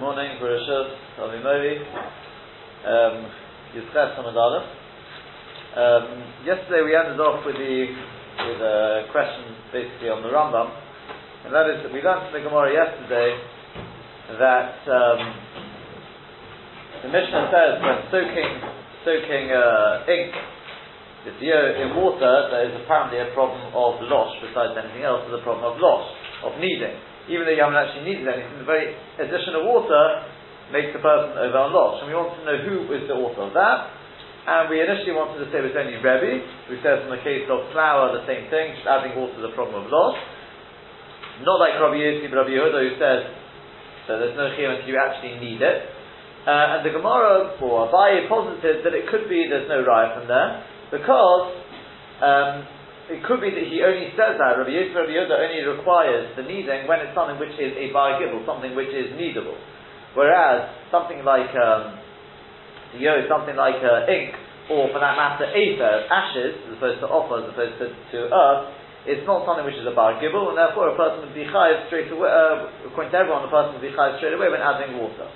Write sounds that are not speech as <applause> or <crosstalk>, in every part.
Morning, Barashas, Avimori, um, Yisches Hamadalef. Um, yesterday we ended off with the with a question basically on the Rambam, and that is that we learned from the Gemara yesterday that um, the Mishnah says when soaking soaking uh, ink in water, there is apparently a problem of loss besides anything else. There's a problem of loss of kneading even though you haven't actually needed anything, the very addition of water makes the person over loss. And we want to know who is the author of that. And we initially wanted to say it was only Rebbe, who says in the case of flour the same thing, just adding water to the problem of loss. Not like Rabbi Yossi, but Rabbi Yehuda, who says that there's no chiyah until you actually need it. Uh, and the Gemara, or Abaye, posited that it could be there's no raya from there, because um, it could be that he only says that, Rabbi Yosef Rabbi Yehuda only requires the kneading when it's something which is a bargibble, something which is kneadable. Whereas something like um, yo, something like uh, ink, or for that matter, efer, ashes, as opposed to offer, as opposed to, to earth, it's not something which is a bargibble, and therefore a person would be chayiv straight away, uh, according to everyone, a person would be chayiv straight away when adding water.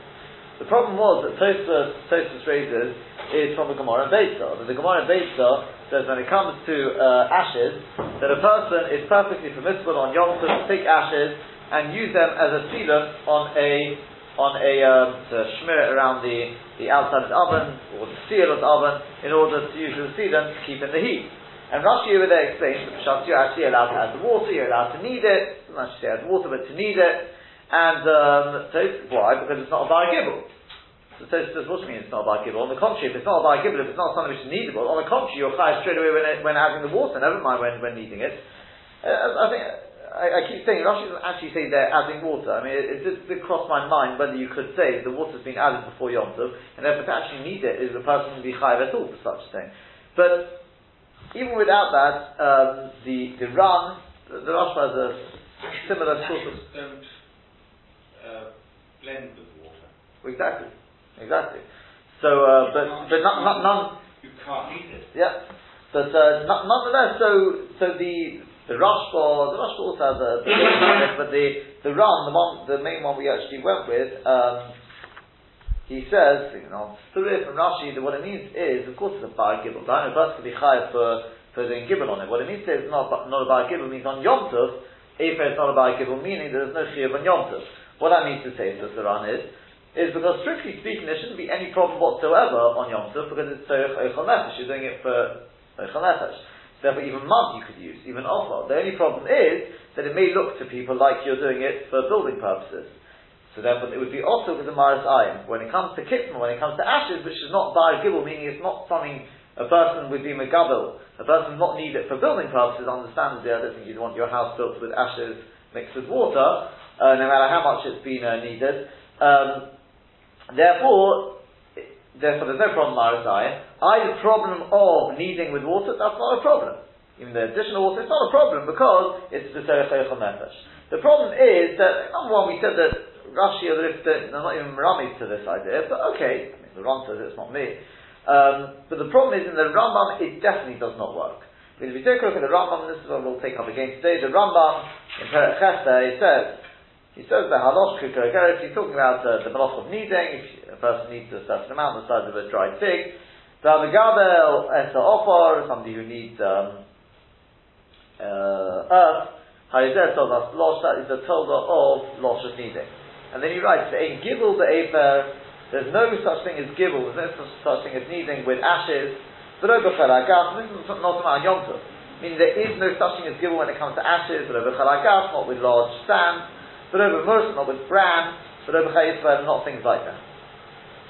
The problem was that Tosfos, raises is from the Gemara Beitza. The Gemara Beitza says when it comes to uh, ashes, that a person is perfectly permissible on Yom Tov to take ashes and use them as a sealant on a on a um, to smear it around the, the outside of the oven or the seal of the oven in order to use the sealant to keep in the heat. And Rashi over there explains that you're actually allowed to add the water, you're allowed to knead it, not to add water, but to knead it, and um, so why? Because it's not a bar So Tosfos what do you mean it's not a bar gibble? On the contrary, if it's not a bar gibble, if it's not something which is needable, on the contrary, you're chayav straight away when, when adding the water. Never mind when when kneading it. Uh, I think. I, I, keep saying Rashi doesn't actually say they're adding water. I mean, it, it did cross my mind whether you could say the water's been added before Yom Tov, and therefore to actually need it is the person to be chayav at all for such a thing. But even without that, um, the the Ran, the, the Rosh has a similar sort of. Don't uh, blend with water. Exactly, exactly. So, uh, but but not, not none. You can't eat it. Yeah, but uh, not, nonetheless, so so the the Rashba, the Rashba also has a, <laughs> but the the Ran, the one, the main one we actually went with. Um, he says, you know, through from Rashi, that what it means is, of course, it's a bar gibel. The only person can be chayav for for doing gibel on it. What it means is not not a bar gibel means on Yom Tov. If it's not a bar gibel, meaning there's no chiyuv on Yom Tov. What that means to say, says the Ran is, is because strictly speaking, there shouldn't be any problem whatsoever on Yom Tov because it's so Eichel Nefesh. You're doing it for Eichel Nefesh. Therefore, even mud you could use, even offer. The only problem is that it may look to people like you're doing it for building purposes. So therefore, it would be also with the Maris Ayin. When it comes to kitman, when it comes to ashes, which is not Bar meaning it's not something a person would be Megabel, a person not need it for building purposes, understandably, I don't think you'd want your house built with ashes mixed with water, uh, no matter how much it's been uh, needed. Um, therefore, therefore there's no problem. I, the problem of kneading with water, that's not a problem. Even the additional water, it's not a problem because it's the Serech Nefesh. The problem is that, number one, we said that Rashi or the not even Rami to this idea, but okay, I mean, the Ram says it's not me. Um, but the problem is in the Rambam, it definitely does not work. Because if you take a look at the Rambam, this is what we'll take up again today, the Rambam in Perek Chesta, he says, he says the Halosh Kukuragaret, he's talking about uh, the malach of kneading, if a person needs a certain amount the size of a dried fig, the Amagabel, Esa Ofar, somebody who needs um, uh, earth, Hayzer told us Losh, that is the Toda of Losh of kneading. And then he writes, "In gibel the afer, there's no such thing as gibel, there's no such thing as kneading with ashes. But over chalagas, this is not about Yom Tov. Meaning there is no such thing as gibel when it comes to ashes, but over not with large sand, but over murs, not with bran, but over chayisrael, not things like that.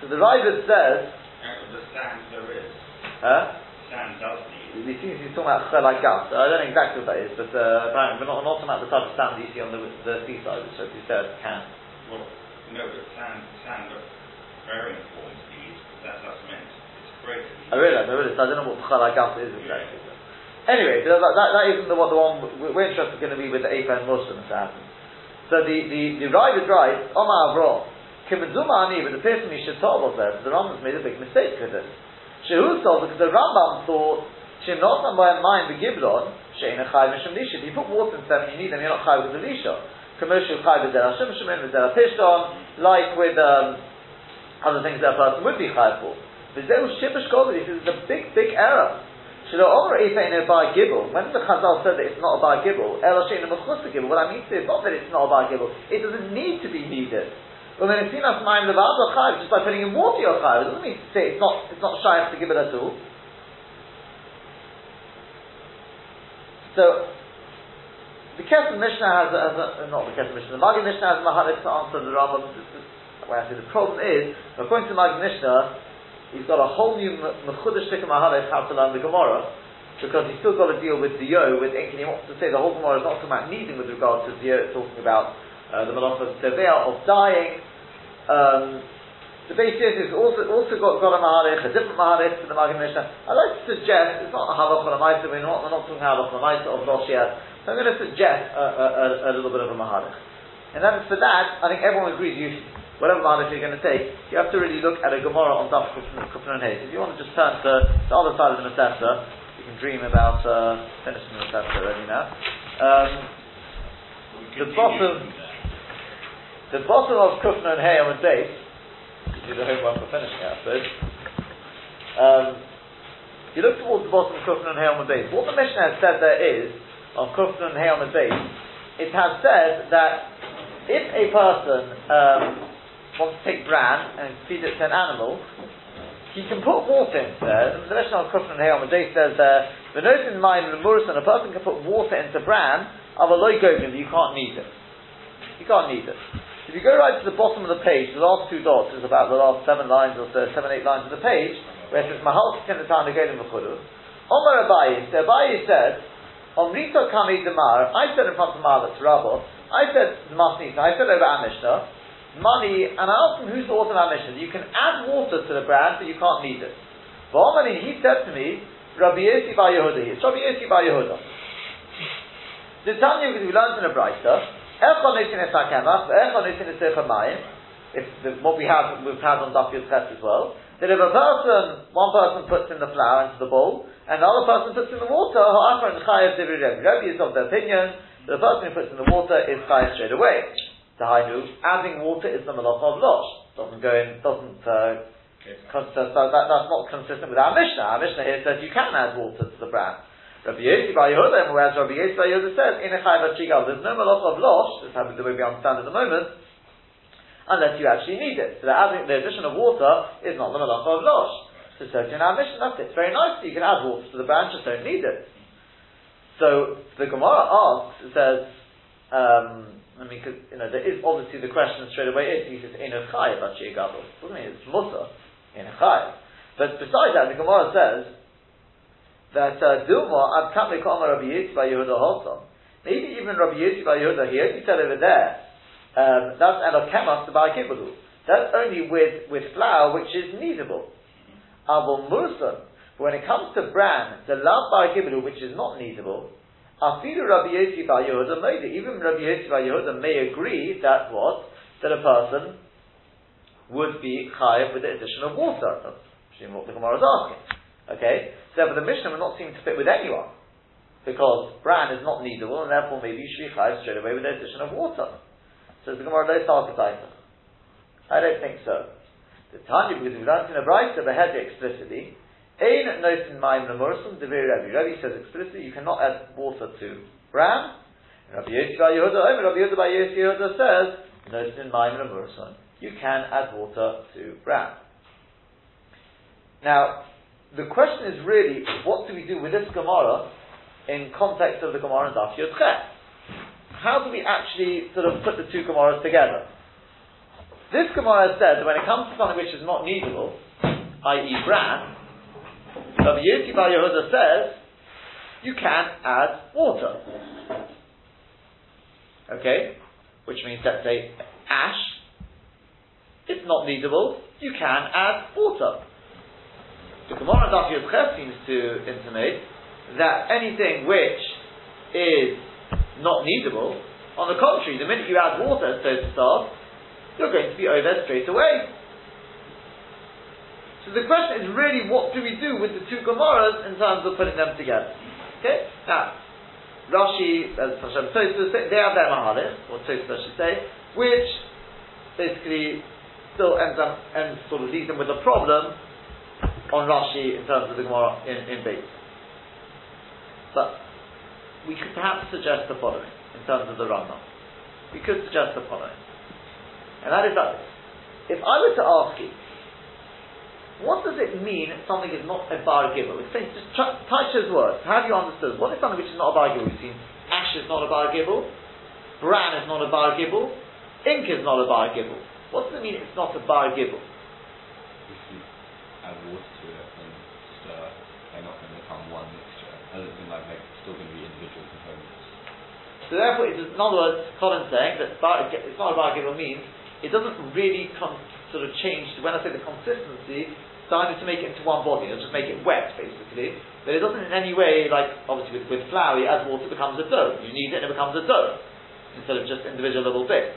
So the Raavad says, the sand there is. huh? Sand does need. He seems he's talking about chalagas. I don't know exactly what that is, but uh, apparently we're not, not talking about the type of sand you see on the, the seaside, which as you said can. Well, no, but sand, sand of varying forms needs. That's what meant. It's great. I realise, I realise. I don't know what chalagas is exactly. Anyway, that, that, that isn't the, what the one we're interested going to be with the Ape and Muslim happen. So the the the Raavad writes, Omar Avro, Kimadzuma Ani, but the person he should tell was there. The Rambam's made a big mistake with this. Shehu told because the Rambam thought Shem not by mind the Giblon Shein a Chai Mishum Lisha. If you put water in seven, you need them. You're not Chai with the Lisha. commercial chai v'zera shimshimim, v'zera pishton, like with um, other things that a person would be chai for. V'zehu shibush this is a big, big error. Shelo omer ifeinu by gibel. When the Chazal said that it's not a by gibel, el gibel, what I mean to say is not that it's not a by gibel, it doesn't need to be needed. Well, then it's enough mind the chayiv just by putting in water your chayiv. It doesn't mean to say it's not it's not shy to give it at all. So the Kesef Mishnah has, a, has a, not the Kesef Mishnah, the Maggid Mishneh has a Maharik to answer the Rambam. Where I say the problem is, according to Maggid Mishneh, he's got a whole new Mechudesh Tikkum Maharik how to learn the Gemara, because he's still got to deal with Dio, with Ink, and he wants to say the whole Gemara is not talking about needing with regard to Dio, it's talking about uh, the Malacha of of dying. Um, the base is also also got, got a maharich, a different maharich to the Magen Mishnah. I'd like to suggest it's not a halach or a we're not we're not talking halach or a of Rosh. So I'm going to suggest a, a, a, a little bit of a maharich. And then for that, I think everyone agrees you whatever maharich you're going to take, you have to really look at a Gemara on Daf Kufran and Hayes. If you want to just turn to the other side of the Masesta, you can dream about uh, finishing the Masesta already now. Um, the bottom, the bottom of Kufran and Hay on the base do the homework for finishing it, I suppose. Um, you look towards the bottom of Kufn and Hay on the base. What the Mishnah has said there is, on Kufn and Hay on the base, it has said that if a person um, wants to take bran and feed it to an animal, he can put water into there. The Mishnah on Kufn and Hay on the base says there, the note in mind, the Murison, a person can put water into bran, of a loy you can't need it. You can't need it. If you go right to the bottom of the page, the last two dots is about the last seven lines or so, seven, eight lines of the page, where it says Mahal Tinatan again in Mechudu. Omar Abayi, so Abayi said, Omrito Kami Demar, I said in front of Malat Rabbo, I said Masnita, I said over Amishna, money, and I asked him who's the author of Amishna. You can add water to the brand, but you can't need it. Omar, he said to me, Rabbi Yossi Bar Yehuda, it's Rabbi Yossi Bar Yehuda. The Tanya, because we learned in a Brisa, if the, what we have, we've had on Daf Yud as well, that if a person, one person puts in the flour into the bowl, and the other person puts in the water, Rabbi is of the opinion that the person who puts in the water is chayav straight away. The Hainu, adding water is the malacha of losh. Doesn't go in, doesn't, uh, so that, that's not consistent with our Mishnah. Our Mishnah here says you can add water to the bran. Rabbi Yossi Bar Yehuda, whereas Rabbi Yossi Bar Yehuda says, in a chayv there's no malach of losh, this happens the way we understand at the moment, unless you actually need it. So the, adding, the addition of water is not the malach of losh. So certainly in our mission, that's it. It's very nice that you can add water to the branch, just don't need it. So the Gemara asks, it says, um, I mean, cause, you know, there is obviously the question straight away is, he says, in a chayiv, actually, Doesn't mean it's mutter, in a. But besides that, the Gemara says, that uh, Dilma Ad Kamei Kama Rabbi Yossi by Yehuda also. Maybe even Rabbi Yossi by Yehuda, he only said over there, um, that's Elokemas to Bar Kibbutz. That's only with, with flour which is kneadable. Avon Mursa, when it comes to bran, the love Bar Kibbutz which is not kneadable, Afidu Rabbi Yossi by Yehuda even Rabbi Yossi by Yehuda may agree that what? That a person would be chayiv with the addition of water. That's what the Gemara is asking. Okay? So for the Mishnah would not seem to fit with anyone. Because bran is not kneadable, and therefore maybe you should be straight away with the addition of water. So the Gemara lo started I don't think so. The Tanya, because we in the Brisa, the head explicitly, Ein notin mayim lemursim devir Rabbi. Rabbi says explicitly you cannot add water to bran. Rabbi Bar Yehuda, Rabbi Yehuda Yossi Yehuda says notin mayim lemursim. You can add water to bran. Now, the question is really, what do we do with this Gemara in context of the Gemara in Daf Yud How do we actually sort of put the two Gemaras together? This Gemara said that when it comes to something which is not kneadable, i.e. bran, Rabbi Yossi Bar Yehuda says, you can add water. Okay? Which means, let's say, ash, it's not kneadable, you can add water. The Gemara Daf Yud seems to intimate that anything which is not kneadable, on the contrary, the minute you add water, so to start, you're going to be over straight away. So the question is really what do we do with the two Gemaras in terms of putting them together? Okay? Now, Rashi, as Hashem Tosfos, they have their Mahalis, or Tosfos I should say, which basically still ends up, ends sort of leaves them with a problem on Rashi in terms of the Gemara in, in Beit. But we could perhaps suggest the following in terms of the Rambam. We could suggest the following. And that is that if I were to ask you, what does it mean something is not a bar gibel? Explain, just touch those words. How have you understood? What is something which is not a bar gibel? We've seen ash is not a bar gibel, bran is not a bar gibel, ink is not a bar gibel. What does it mean it's not a bar gibel? If you add water to it and stir, they're not going to become one mixture. Other than like they're still going to be individual components. So therefore, it is, in other words, Colin's saying that bar, it's not a bar gibel means it doesn't really come sort of changed, when I say the consistency, decided to make it into one body, it'll just make it wet, basically. But it doesn't in any way, like, obviously with, with flour, as water becomes a dough. You need it and it becomes a dough, instead of just individual little bits.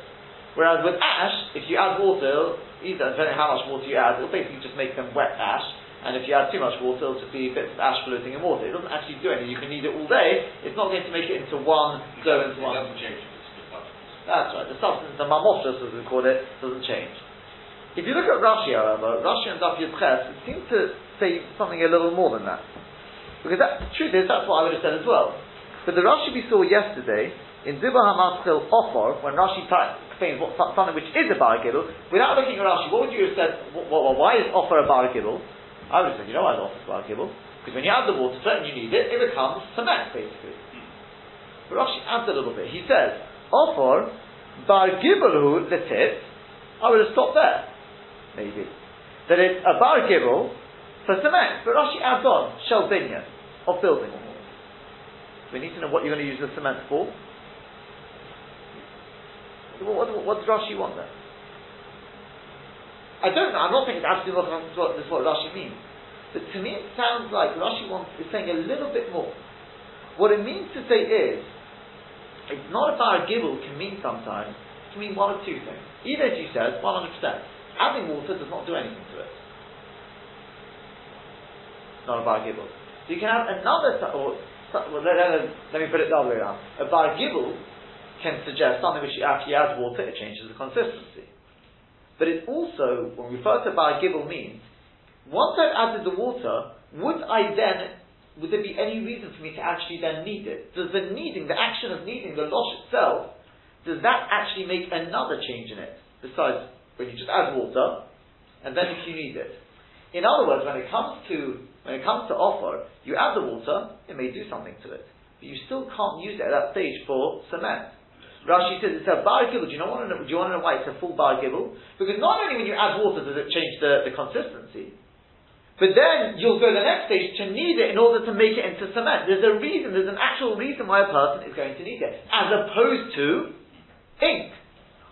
Whereas with ash, if you add water, either depending on how much water you add, it'll basically just make them wet ash. And if you add too much water, it'll just be bits of ash floating in water. It doesn't actually do anything. You can knead it all day. It's not going to make it into one dough into It one. doesn't change it's the substance. That's right. The substance, the mamoshes as we call it, doesn't change. If you look at Rashi, however, Rashi and Daf Yudches seem to say something a little more than that. Because that, the truth is, that's what I would have said as well. But the Rashi we saw yesterday, in Dibba Hamaschil Ofor, when Rashi explains what, something which is a bar gibel, without looking at Rashi, what would you have said, what, why is Ofor a bar gibel? I would have said, you know why Ofor is a bar gibel? Because when you add the water to it and you need it, it becomes cement, basically. But Rashi adds a little bit. He says, Ofor, gibelhu letit, I would have stopped there maybe. That it's a bar gibel for cement, but Rashi adds on shel binyan of building. We need to know what you're going to use the cement for. What, what, what does Rashi want there? I don't know. I'm not saying it's absolutely what, is what Rashi means. But to me, it sounds like Rashi wants is saying a little bit more. What it means to say is, it's not a bar gibel can mean sometimes, it can mean one of two things. Either, as you said, 100%. Adding water does not do anything to it. Not a bar gibel. So you can have another, or, well, let, let, let, me put it the other way around. A bar gibel can suggest something which you add water, it changes the consistency. But it also, when we refer to bar gibel means, once I've added the water, would I then, would there be any reason for me to actually then knead it? Does the kneading, the action of kneading, the losh itself, does that actually make another change in it? Besides when you just add water, and then if you need it. In other words, when it comes to when it comes to offer, you add the water, it may do something to it, but you still can't use it at that stage for cement. Rashi says it's a bar gibel. Do you, want to know, do you want to know why it's a full bar gibel? Because not only when you add water does it change the, the consistency, but then you'll go to the next stage to knead it in order to make it into cement. There's a reason, there's an actual reason why a person is going to knead it, as opposed to ink.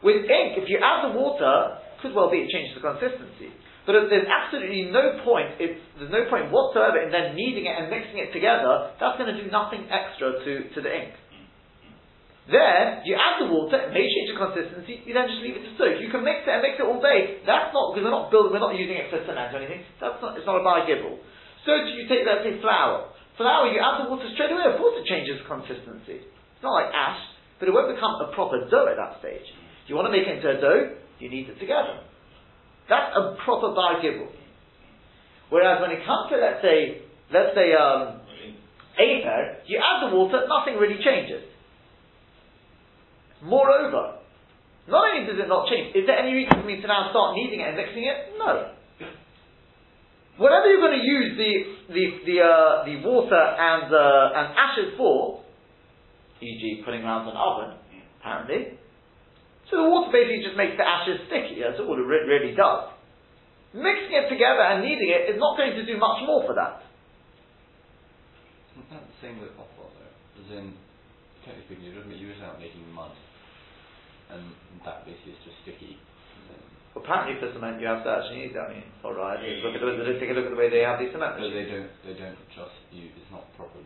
With ink, if you add the water, could well be it changes the consistency. But there's absolutely no point, it's, there's no point whatsoever in then kneading it and mixing it together, that's going to do nothing extra to, to the ink. There, you add the water, it may change the consistency, you then just leave it to soak. You can mix it and mix it all day. That's not, because we're not building, we're not using it for cement or anything. That's not, it's not a bar gibble. So you take, let's say, flour. Flour, you add the water straight away, of course it changes the consistency. It's not like ash, but it won't become a proper dough at that stage. If you want to make it into a dough, you knead it together. That's a proper bar gibble. Whereas when it comes to, let's say, let's say, um, aper, you add the water, nothing really changes. Moreover, not only does it not change, is there any reason for me to now start kneading it and mixing it? No. Whatever you're going to use the the the, uh, the water and uh, and ashes for, e.g., putting around an oven, apparently. So the water basically just makes the ashes sticky. That's all it really does. Mixing it together and kneading it is not going to do much more for that. Isn't that the same with opera though? As in, technically you're, just- out making mud, and that basically is just sticky. then- Apparently for cement you have to actually need that. I mean, alright, look at the, take a look at the way they have these cement But machines. they don't, they don't just use, it's not proper,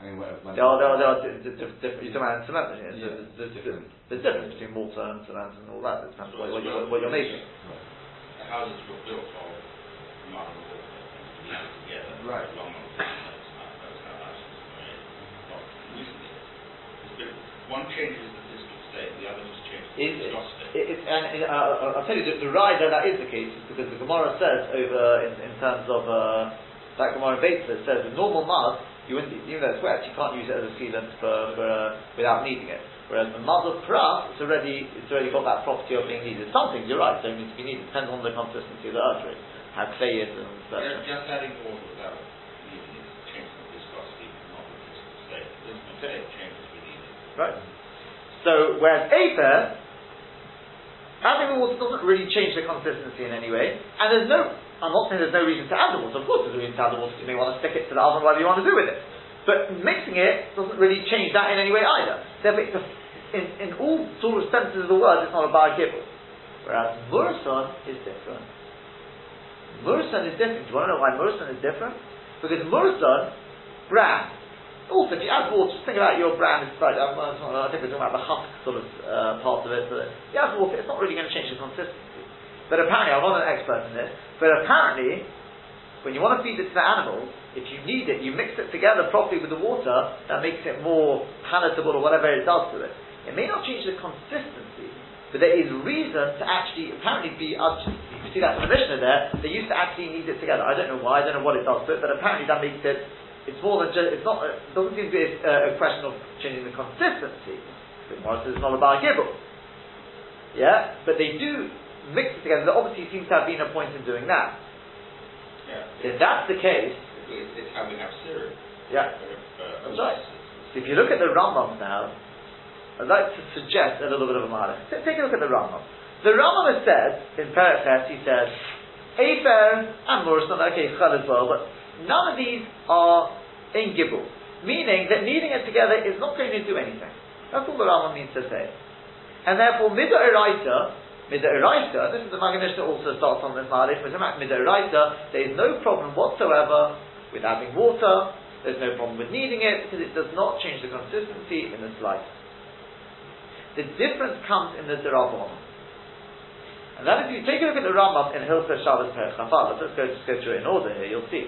I mean, when, when There are, there are, there are di- di- di- different, you're talking about cement machines. Yeah, there's, there's, different. there's difference between mortar and cement and all that. It depends what, what, you're, what you're making. Right. The houses were built of mud and water, kneaded together. Right. Long, long time. That's how, that's how houses were made. Not recently. one changes the physical state, the other just changes the Is it, it, it, and uh, uh, I'll tell you, the, the rider that is the case is because the Gemara says over in, in terms of uh, that Gemara in Beitzah says the normal mud, you wouldn't, even though it's wet, you can't use it as a sealant for, for uh, without needing it. Whereas the mud of pras, it's already it's already got that property of being needed. Some things you're right, don't need to be needed. Depends on the consistency of the really. how clay is and such. Just, just adding water without needing it changes the viscosity, not the physical state. The physical state changes we need it. Right. So whereas Efer, adding the water doesn't really change the consistency in any way, and there's no, I'm not saying there's no reason to add the water, of course there's a reason to add the water, you may want to stick it to the oven, whatever you want to do with it. But mixing it doesn't really change that in any way either. Therefore, it's a, in, in all sort of senses of the word, it's not a bar gibble. Whereas Murasan is different. Murasan is different. Do you want to know why Murasan is different? Because Murasan, bran, also, if you add water, just think about your brand. It's like, I think we're talking about the husk sort of uh, part of it. So that you add water, it's not really going to change the consistency. But apparently, I'm not an expert in this, but apparently, when you want to feed it to the animals, if you need it, you mix it together properly with the water, that makes it more palatable or whatever it does to it. It may not change the consistency, but there is reason to actually, apparently be, uh, you see that from the Mishnah there, they used to actually knead it together. I don't know why, I don't know what it does to it, but apparently that makes it it's more than just, it's not, it doesn't seem to be a, a question of changing the consistency. Because it's not about gibble. Yeah? But they do mix it together. There obviously seems to have been a point in doing that. Yeah. If that's the case, It's, it's how we have syrup. yeah. Uh, That's right. So if you look at the Rambam now, I'd like to suggest a little bit of a matter. Take a look at the Rambam. The Rambam said, in Parakhet, he says, Afer and Mursan, okay, Chal as well, but none of these are in Gibble. Meaning that kneading it together is not going to do anything. That's all the Rambam means to say. And therefore, Mida Eraita, Mida Eraita, this is the Magen also starts on this Mida Eraita, there is no problem whatsoever with adding water, there's no problem with kneading it, because it does not change the consistency in the slightest. The difference comes in the Derabon. And that is, if you take a look at the Rambam in Hilchah Shabbos Perech Chafal, let's go, just go through it in order here, you'll see.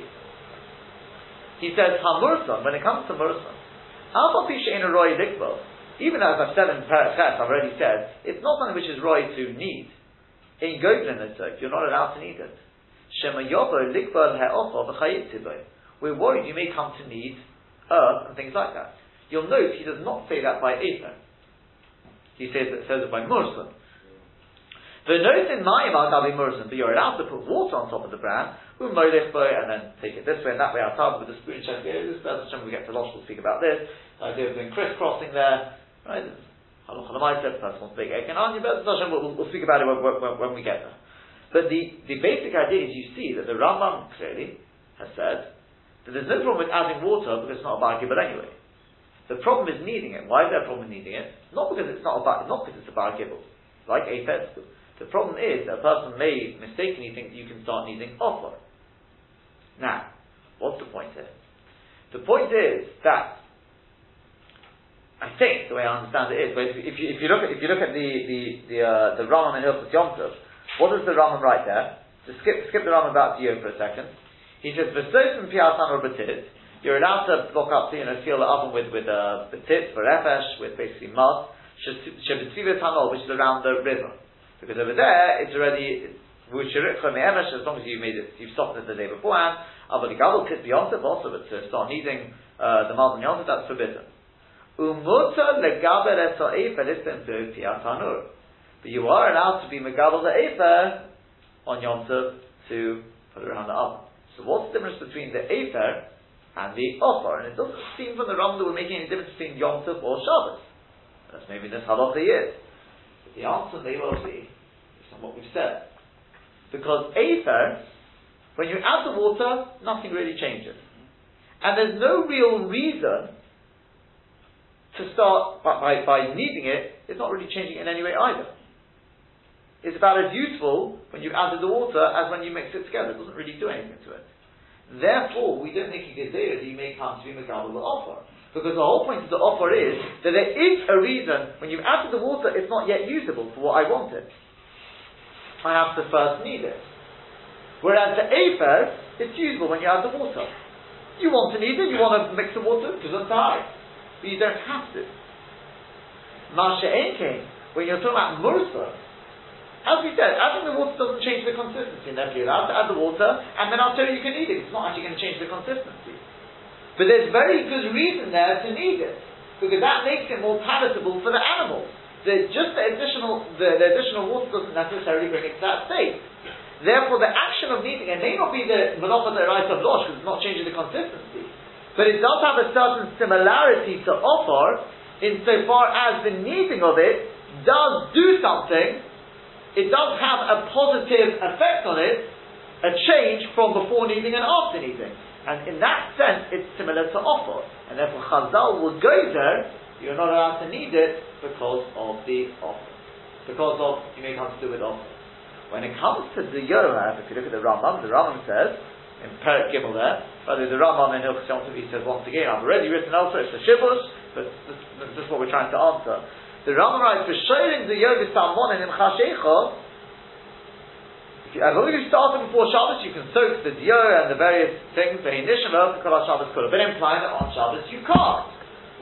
He says, Hamurson, when it comes to Murson, Alpha Pisha in a Roy Likbal, even as I've said in Ches, I've already said, it's not something which is right to need. In Goglin, you're not allowed to need it. We're worried you may come to need earth and things like that. You'll note he does not say that by Ephraim. He says it, says it by Murson. The note in Mayim al Gabi Murson, but you're allowed to put water on top of the bran, we'll by and then take it this way and that way outside with a spoon check. This when we get to Losh, we'll speak about this. The idea of doing crisscrossing there, right? The person wants to make egg and onion, but we'll, we'll speak about it when, when, when we get there. But the, the basic idea is you see that the Rambam clearly has said that there's no problem with adding water because it's not a bar but anyway. The problem is kneading it. Why is there a problem with kneading it? Not because it's not a bar, not because it's a bar like a festival. The problem is that a person may mistakenly think that you can start kneading offer. Now, what's the point here? The point is that I think the way I understand it is, but if, if, you, if you look at if you look at the the the uh, the in Hilchos Yom Tov, what does the Rambam write there? Just skip skip the Rambam back to you for a second. He says, "V'sosim piatan or betit." You're allowed to block up, you know, seal the oven with with uh, betit for refesh, with basically mud. Shebetzivit hanol, which is around the river, because over there it's already as long as you made it, you've softened it the day beforehand. Avaligabel kit beyond also, but to start kneading uh, the mud and yontif, that's forbidden. Umuta legaber efer listem tanur. But you are allowed to be megabel the efer on yontif to put it around the oven. So what's the difference between the efer and the offer? And it doesn't seem from the Ram that we're making any difference between yontif or Shabbos. That's maybe this halacha is. But the answer may well be, based on what we've said, because Efer, when you add the water, nothing really changes. And there's no real reason to start by, by, by kneading it, it's not really changing in any way either. It's about as useful when you added the water as when you mix it together. It doesn't really do anything to it. Therefore, we don't make a gezerah that you may come to be Megal the offer. Because the whole point of the offer is that there is a reason when you've added the water, it's not yet usable for what I wanted. I have to first knead it. Whereas the afer, it's usable when you add the water. You want to knead it, you want to mix the water, to the time. But you don't have to. Masha Enkin, when you're talking about Mursa, as we said, adding the water doesn't change the consistency. Therefore, you're allowed to add the water, and then I'll tell you you can eat it. It's not actually going to change the consistency. But there's very good reason there to need it, because that makes it more palatable for the animals. The, just the additional, the, the additional water doesn't necessarily bring it to that state. Therefore, the action of kneading it may not be the monopoly right of losh because it's not changing the consistency, but it does have a certain similarity to offer insofar as the kneading of it does do something it does have a positive effect on it, a change from before kneading and after kneading. And in that sense, it's similar to offer. And therefore, Chazal would go there, you're not allowed to knead it because of the offer. Because of, you may have to do with offer. When it comes to the Yorav, if you look at the Rambam, the Rambam says, in Perik Gimel there, but the Rambam in Hilchot Yom he says once again, I've already written elsewhere, it's a Shibush, but this, this is what we're trying to answer. The Rambam writes, for showing the yoga salmon in chashecha, as long as you start before Shabbos, you can soak the dio and the various things, the inishim, the kol Shabbos kula, but implying that on Shabbos you can't.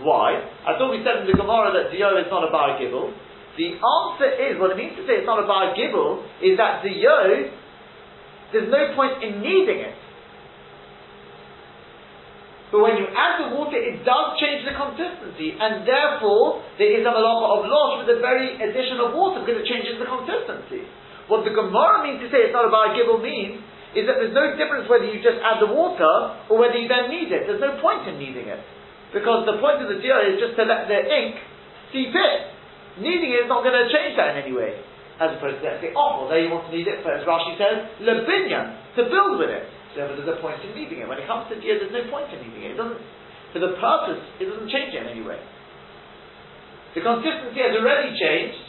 Why? I thought we said in the Gemara that dio is not a bar gibble. The answer is, what it means to say it's not a bar gibble, is that the yo, there's no point in needing it. But when you add the water, it does change the consistency, and therefore there is a malacha of loss with the very addition of water because it changes the consistency. What the Gemara means to say it's not about gibble means is that there's no difference whether you just add the water or whether you then knead it. There's no point in kneading it. Because the point of the deal is just to let the ink seep in. Kneading it is not going to change that in any way. As opposed to, let's say, oh, well, there you want to knead it, as Rashi says, lebinyan, to build with it. Therefore, there's a point in leaving it. When it comes to dia, there's no point in leaving it. It doesn't, for the purpose, it doesn't change in any way. The consistency has already changed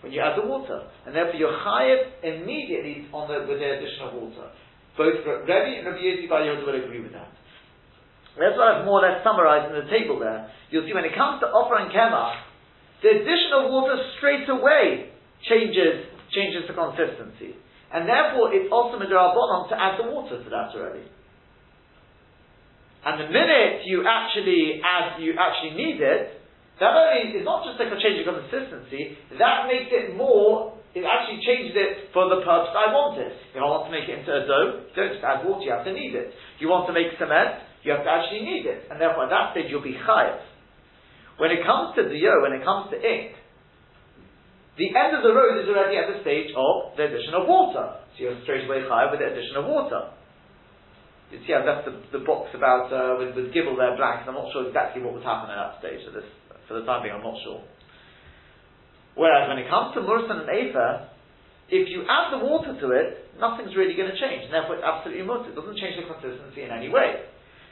when you add the water, and therefore you're chayav immediately on the, with the addition of water. Both Rebbe and Rabbi Yossi Bar Yehuda will agree with that. That's what I've more or less summarized in the table there. You'll see when it comes to offer and the addition of water straight away changes changes the consistency. And therefore, it's also midrabanon to add the water to that already. And the minute you actually add, you actually need it, that only is not just like a change of consistency, that makes it more, it actually changes it for the purpose I want it. If I want to make it into a dough, don't just add water, you have to knead it. You want to make cement, you have to actually knead it. And therefore at that stage you'll be chayav. When it comes to the dough, when it comes to ink, the end of the road is already at the stage of the addition of water. So you're straight away higher with the addition of water. You see, I've left the, the box about uh, with, with Gibble there blank, and I'm not sure exactly what was happening at that stage. This, for the time being, I'm not sure. Whereas when it comes to Mursan and Afer, if you add the water to it, nothing's really going to change, and therefore it's absolutely mutter. It doesn't change the consistency in any way.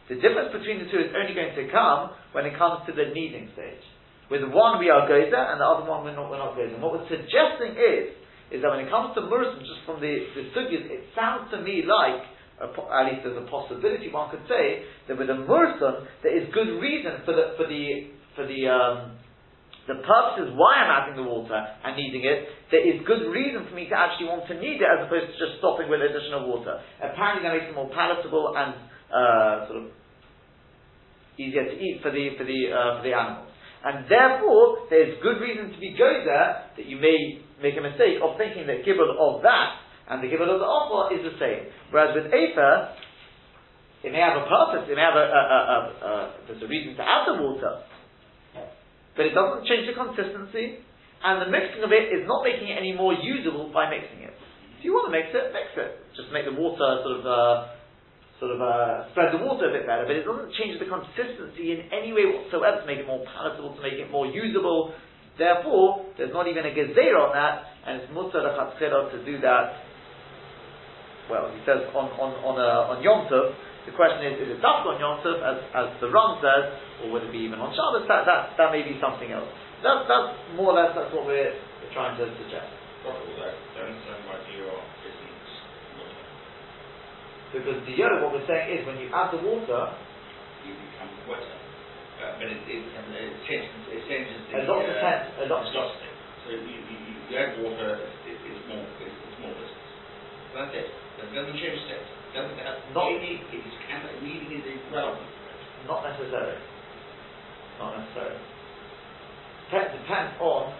The difference between the two is only going to come when it comes to the kneading stage. With one we are gozer, and the other one we're not, we're not what we're suggesting is, is that when it comes to Mursim, just from the, the sugyas, it sounds to me like, at least there's a possibility one could say, that with a Mursim, there is good reason for the, for the, for the, um, the purposes why I'm adding the water and needing it, there is good reason for me to actually want to need it as opposed to just stopping with additional water. Apparently that makes it more palatable and uh, sort of easier to eat for the for the uh, for the animals. And therefore, there's good reason to be gozer that you may make a mistake of thinking that gibble of that and the gibble of the offer is the same. Whereas with Afer, it may have a purpose, it may have a, a, a, a, there's a reason to add the water, but it doesn't change the consistency, and the mixing of it is not making it any more usable by mixing it. If you want to mix it, mix it. Just make the water sort of uh, sort of uh, spread the water a bit better, but it doesn't change the consistency in any way whatsoever to make it more palatable, to make it more usable. Therefore, there's not even a gezer on that, and it's mutar to do that. Well, he says on on on, uh, on Yom Tov. The question is, is it just on Yom Tov, as, as the Ram says, or would it be even on Shabbos? That, that, that may be something else. That's, that's more or less that's what we're trying to suggest. Because the yellow, what we're saying is, when you add the water, you become wetter. Uh, but it, it, it, changes, it changes the... A lot of uh, a lot viscosity. So you, you, you add water, it, it's more, it's, it's more viscous. That's it. It doesn't change state. It doesn't have, not, need, it's, needing is irrelevant. Not necessarily. Not necessarily. depends, depends on.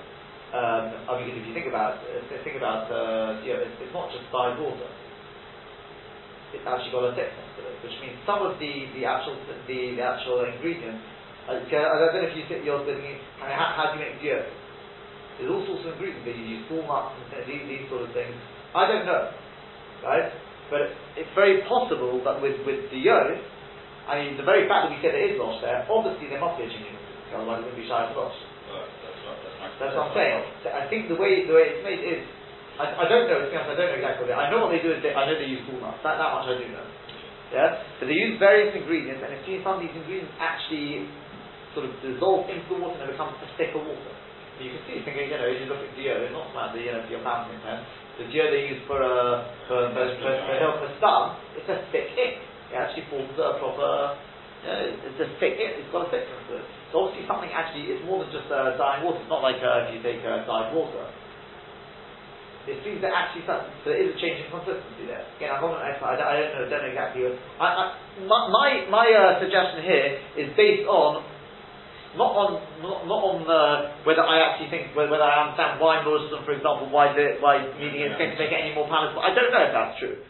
Um, I mean, if you think about uh, think about uh, you know, it's, it's not just by water. It's actually got a thickness to it, which means some of the, the actual the, the actual ingredients. Uh, I don't know if you think you're thinking, I mean, how, how do you make beer? There's all sorts of ingredients that you use, walnuts and these, these sort of things. I don't know, right? But it's very possible that with, with the yolk, I mean, the very fact that we said there is losh there, obviously there must be a genuine otherwise it wouldn't be shy of losh. That's what I'm saying. I think the way the way it's made is, I, I don't know. To be honest, I don't know exactly what they. I know what they do is they, I know they use walnuts. That that much I do know. Yeah, but they use various ingredients, and if you some of these ingredients actually sort of dissolve into the water and it becomes a thicker water. You can see, thinking, you know, if you look at Dio, it's not about the, you know, your fountain pen. The Dio they use for, uh, for, for, for, for, for, it's a thick ink. It actually forms a proper, you know, it's a thick ink, it's got a thickness to it. So obviously something actually, it's more than just uh, dyeing water. It's not like uh, if you take uh, dyed water. It seems that actually some, there is a change in consistency there. Again, I'm not an expert. I don't, I don't know. Don't know exactly. What, I, I, my my, my uh, suggestion here is based on not on not, not on uh, whether I actually think whether, whether I understand why Muslim, for example, why the, why it is going to make it any more palatable. I don't know if that's true.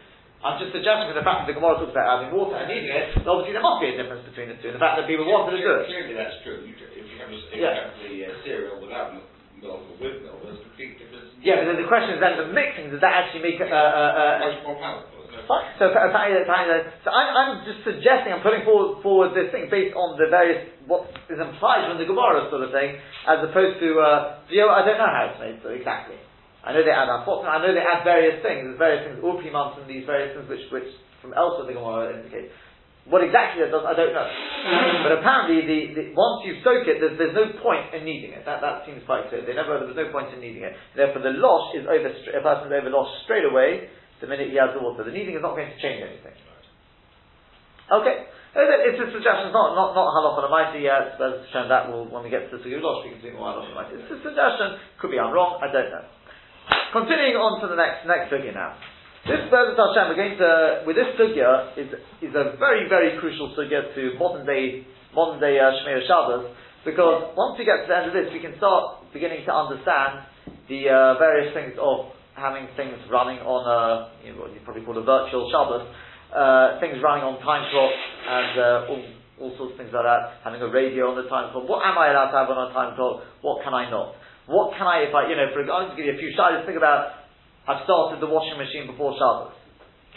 I'm just suggesting with the fact that the Gemara talks about adding water and needing it, obviously there must be a difference between the two, and the fact that people wanted to do it. Clearly that's true. You, if you have, if yeah. you have the uh, cereal without milk or with milk, there's a complete difference. Yeah, but then the question is then the mixing, does that actually make it, uh, uh, much more palatable. Fine. So, so I'm, I'm just suggesting, I'm putting forward, forward this thing based on the various, what is implied from the Gemara sort of thing, as opposed to, uh, you know, I don't know how it's made, so exactly. I know they add unfortunately, I know they add various things, there's various things, ulpimants and these various things which, which from elsewhere the Gemara indicate. What exactly that does, I don't know. but apparently, the, the, once you soak it, there's, there's no point in kneading it. That, that seems quite clear. They never, there's no point in kneading it. Therefore, the losh is over, a person is over losh straight away, the minute he adds the water. The kneading is not going to change anything. Okay. It's a suggestion, it's not, not, not halacha l'maisi yet, but that will, when we get to the Sugulosh, we can see more halacha l'maisi. It's a suggestion, could be I'm wrong, I don't know. Continuing on to the next, next sugya now. This Bezat Hashem, going to, with this sugya, is, is a very, very crucial sugya to modern day, modern day uh, Shabbos, because once we get to the end of this, we can start beginning to understand the uh, various things of having things running on a, you know, what you probably call a virtual Shabbos, uh, things running on time clock and uh, all, all sorts of things like that, having a radio on the time clock. What am I allowed to have on a time clock? What can I not? What can I, if I, you know, for to give you a few shilas, think about, I've started the washing machine before Shabbos.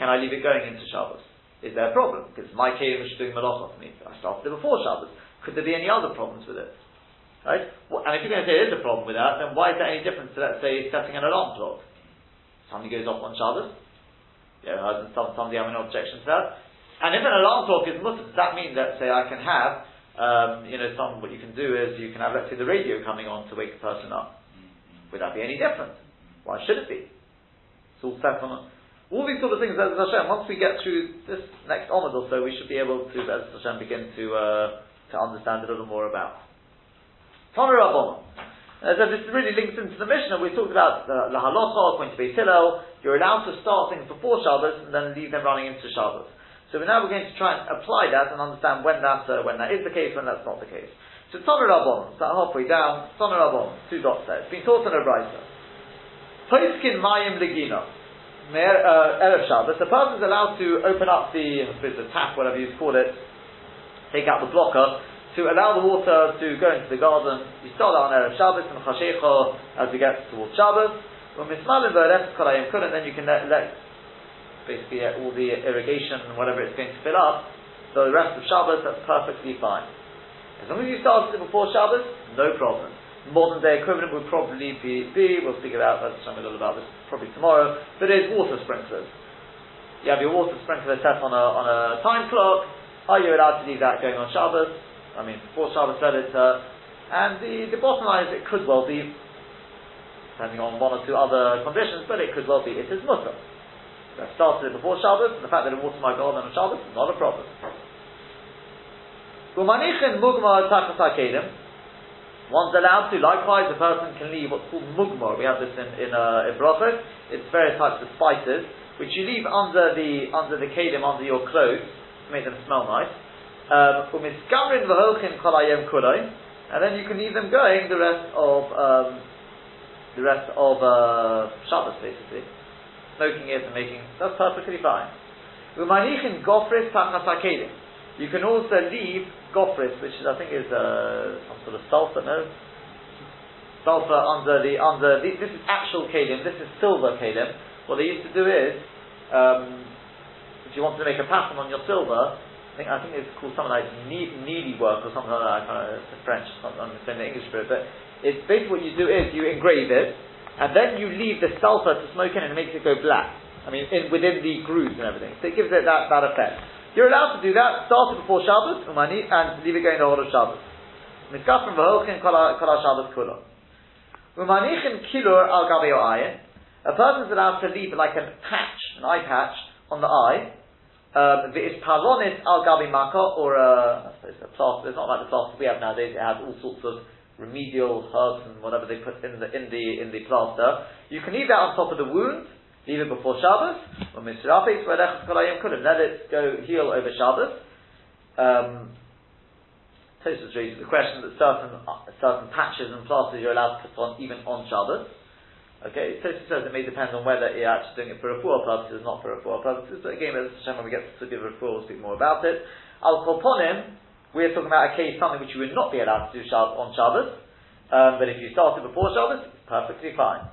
Can I leave it going into Shabbos? Is there a problem? Because my kelim is doing malacha for me. I started it before Shabbos. Could there be any other problems with it? Right? Well, and if you're going to say there is a problem with that, then why is there any difference to, let's say, setting an alarm clock? Somebody goes off on Shabbos. Yeah, some, somebody have an objection to that. And if an alarm clock is mutter, does that mean that, say, I can have, um, you know, some, what you can do is you can have, let's say, the radio coming on to wake the person up. Would that be any different? Why should it be? It's all set on all these sort of things, as Hashem, once we get through this next Omid or so, we should be able to, as Hashem, begin to, uh, to understand a little more about. Tomer Rabbanah. Uh, so this really links into the Mishnah. We talked about the, the halacha, according to Beit Hillel, you're allowed to start things before Shabbos and then leave them running into Shabbos. So now we're going to try and apply that and understand when that, uh, when that is the case, when that's not the case. So Toner Rabban, start halfway down, Toner Rabban, two dots there. It's been taught in a writer. Poiskin Mayim Legina. Uh, Erev Shabbos, the person is allowed to open up the, the tap, whatever you call it, take out the blocker, to allow the water to go into the garden. We start out on Erev Shabbos and Chashecha as we get towards Shabbos. When Mismalim V'Eref Kolayim Kulim, then you can let, let basically get all the irrigation and whatever it's going to fill up. So the rest of Shabbos, that's perfectly fine. As long as you started it before Shabbos, no problem. Modern day equivalent would probably be, be we'll speak about, let's a little about this probably tomorrow, but it is water sprinklers. You have your water sprinkler set on a, on a time clock. Are you allowed to leave that going on Shabbos? I mean, before Shabbos it, uh, and the, the bottom line is it could well be, depending on one or two other conditions, but it could well be it is mutter. I started before Shabbos, and the fact that it water my garden on Shabbos is not a problem. One's allowed to, likewise, a person can leave what's called mugmar. We have this in in, uh, in brachot. It's various types of spices which you leave under the under the kelim, under your clothes to make them smell nice. Um, and then you can leave them going the rest of um, the rest of uh, Shabbos, basically, smoking it and making that's perfectly fine. You can also leave gofris, which is, I think is uh, some sort of sulfur, no? Sulfur under the under the, this is actual kalim. This is silver kalim. What they used to do is, um, if you wanted to make a pattern on your silver, I think I think it's called something like needle work or something like that. I can't know, it's French. I don't understand the English for it, but it's basically what you do is you engrave it, and then you leave the sulfur to smoke in, and it makes it go black. I mean, in, within the grooves and everything. So it gives it that, that effect. You're allowed to do that, start it before Shabbos, umani, and leave it going the whole of Shabbos. Miskafim v'holchin kol Shabbos kula. Umanichin kilur al gabi ayin. A person is allowed to leave like a patch, an eye patch, on the eye. Um, is palonis al gabi mako, or a, I suppose a plaster. It's not like the plaster we have nowadays. It has all sorts of remedial herbs and whatever they put in the in the in the plaster. You can leave that on top of the wound, leave it before Shabbos, let it go heal over Shabbos. Um, Tosfos raises the question that certain certain patches and plasters you're allowed to put on even on Shabbos. Okay, Tosfos says it may depend on whether you're actually doing it for a refuah purposes, not for a refuah purposes. But again, as when we get to give refuah, we'll speak more about it. Al Kolponim, we're talking about a case something which you would not be allowed to do on Shabbos. Um, but if you start it before Shabbos, it's perfectly fine.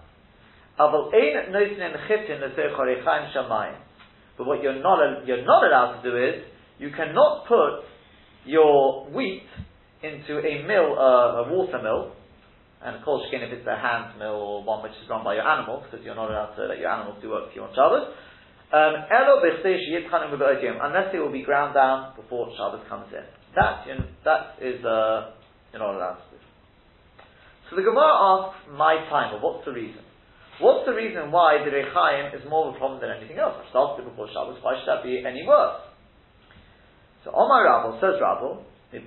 But what you're not, you're not allowed to do is, you cannot put your wheat into a mill, uh, a water mill, and of course, if it's a hand mill or one which is run by your animals, because you're not allowed to let your animals do work for you on Shabbos, um, unless it will be ground down before Shabbos comes in. That, that is, uh, you're not allowed to do. So the Gemara asks, my time, what's the reason? What's the reason why the Rechaim is more of a problem than anything else? I started before Shabbos, why should that be any worse? So Omar Rabel says Rabel, This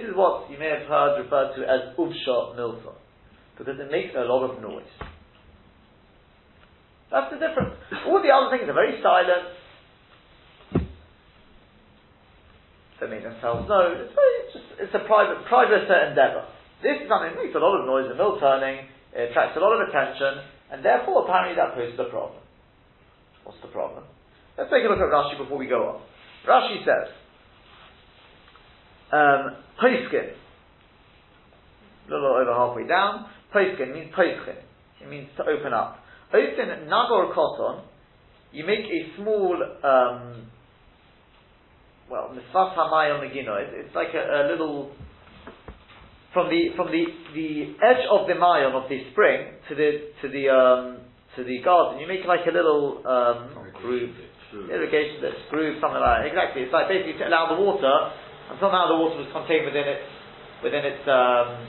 is what you may have heard referred to as Uvsha Milton, because it makes a lot of noise. That's the difference. All the other things are very silent. They make themselves known. It's, very, it's, just, it's a private, private endeavor. This is something that makes a lot of noise, the mill turning, it attracts a lot of attention, and therefore apparently that poses a problem. What's the problem? Let's take a look at Rashi before we go on. Rashi says, um, Poiskin, a little over halfway down, Poiskin means Poischin. It means to open up. Open Nagor Koton, you make a small, um, well, Misfas Hamayel Megino, it's like a, a little from the from the, the edge of the mayon of the spring to the to the um, to the garden, you make like a little um, groove, irrigation that's groove, something like that. Exactly, it's like basically to allow the water, and somehow the water was contained within its within its um,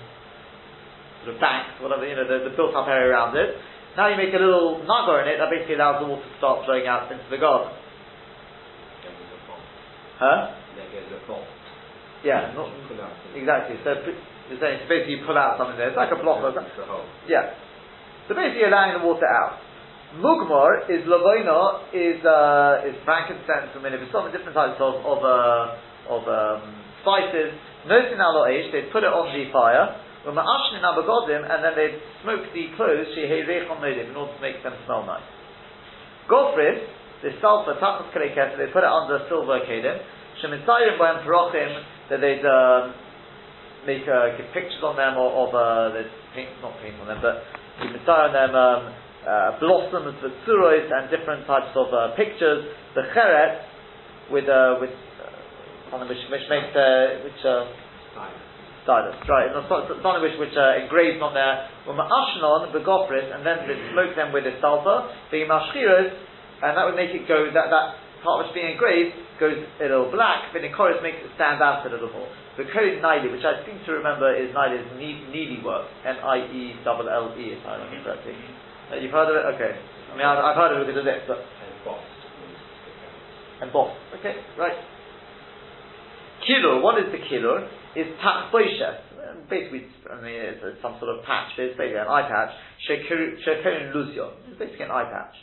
sort of banks, whatever you know, the, the built up area around it. Now you make a little nugger in it that basically allows the water to start flowing out into the garden. Huh? Yeah, not, exactly. So you're saying so basically you pull out something there. It's like a block. Of the hole. Yeah. So basically you're allowing the water out. Mugmor is lavoina is uh, is frankincense and many some different types of of uh, of um, spices. Nosin aloish, they put it on the fire. Ashan Abagodim and then they smoke the clothes she hey recharim in order to make them smell nice. Gofris, the sulfur tachas they put it under silver kelim. Shemitzayim parochim that they'd um, make uh, give pictures on them or of uh, there's paint, not paint on them, but you can on them um, uh, blossoms, the tsuros, and different types of uh, pictures. The cheret with uh, with uh, which, which makes uh, which uh, stylus, right? Something which which uh, engraved on there. Ashnon begofris, and then they smoke them with a sulfur. The mashchiros, and that would make it go that that part which being engraved goes a little black, but in chorus makes it stand out a little more. The code Nile, which I seem to remember is Nile is needy work, N-I-E double L-E, if I remember correctly. Uh, you've heard of it? Okay. I mean, I've, I've heard of it because of this, but... Embossed. Okay, right. Kilur, what is the kilur? Is tachboishes. Basically, I mean, it's, it's, some sort of patch, but it's basically an eye patch. Shekon luzio. It's basically an eye patch.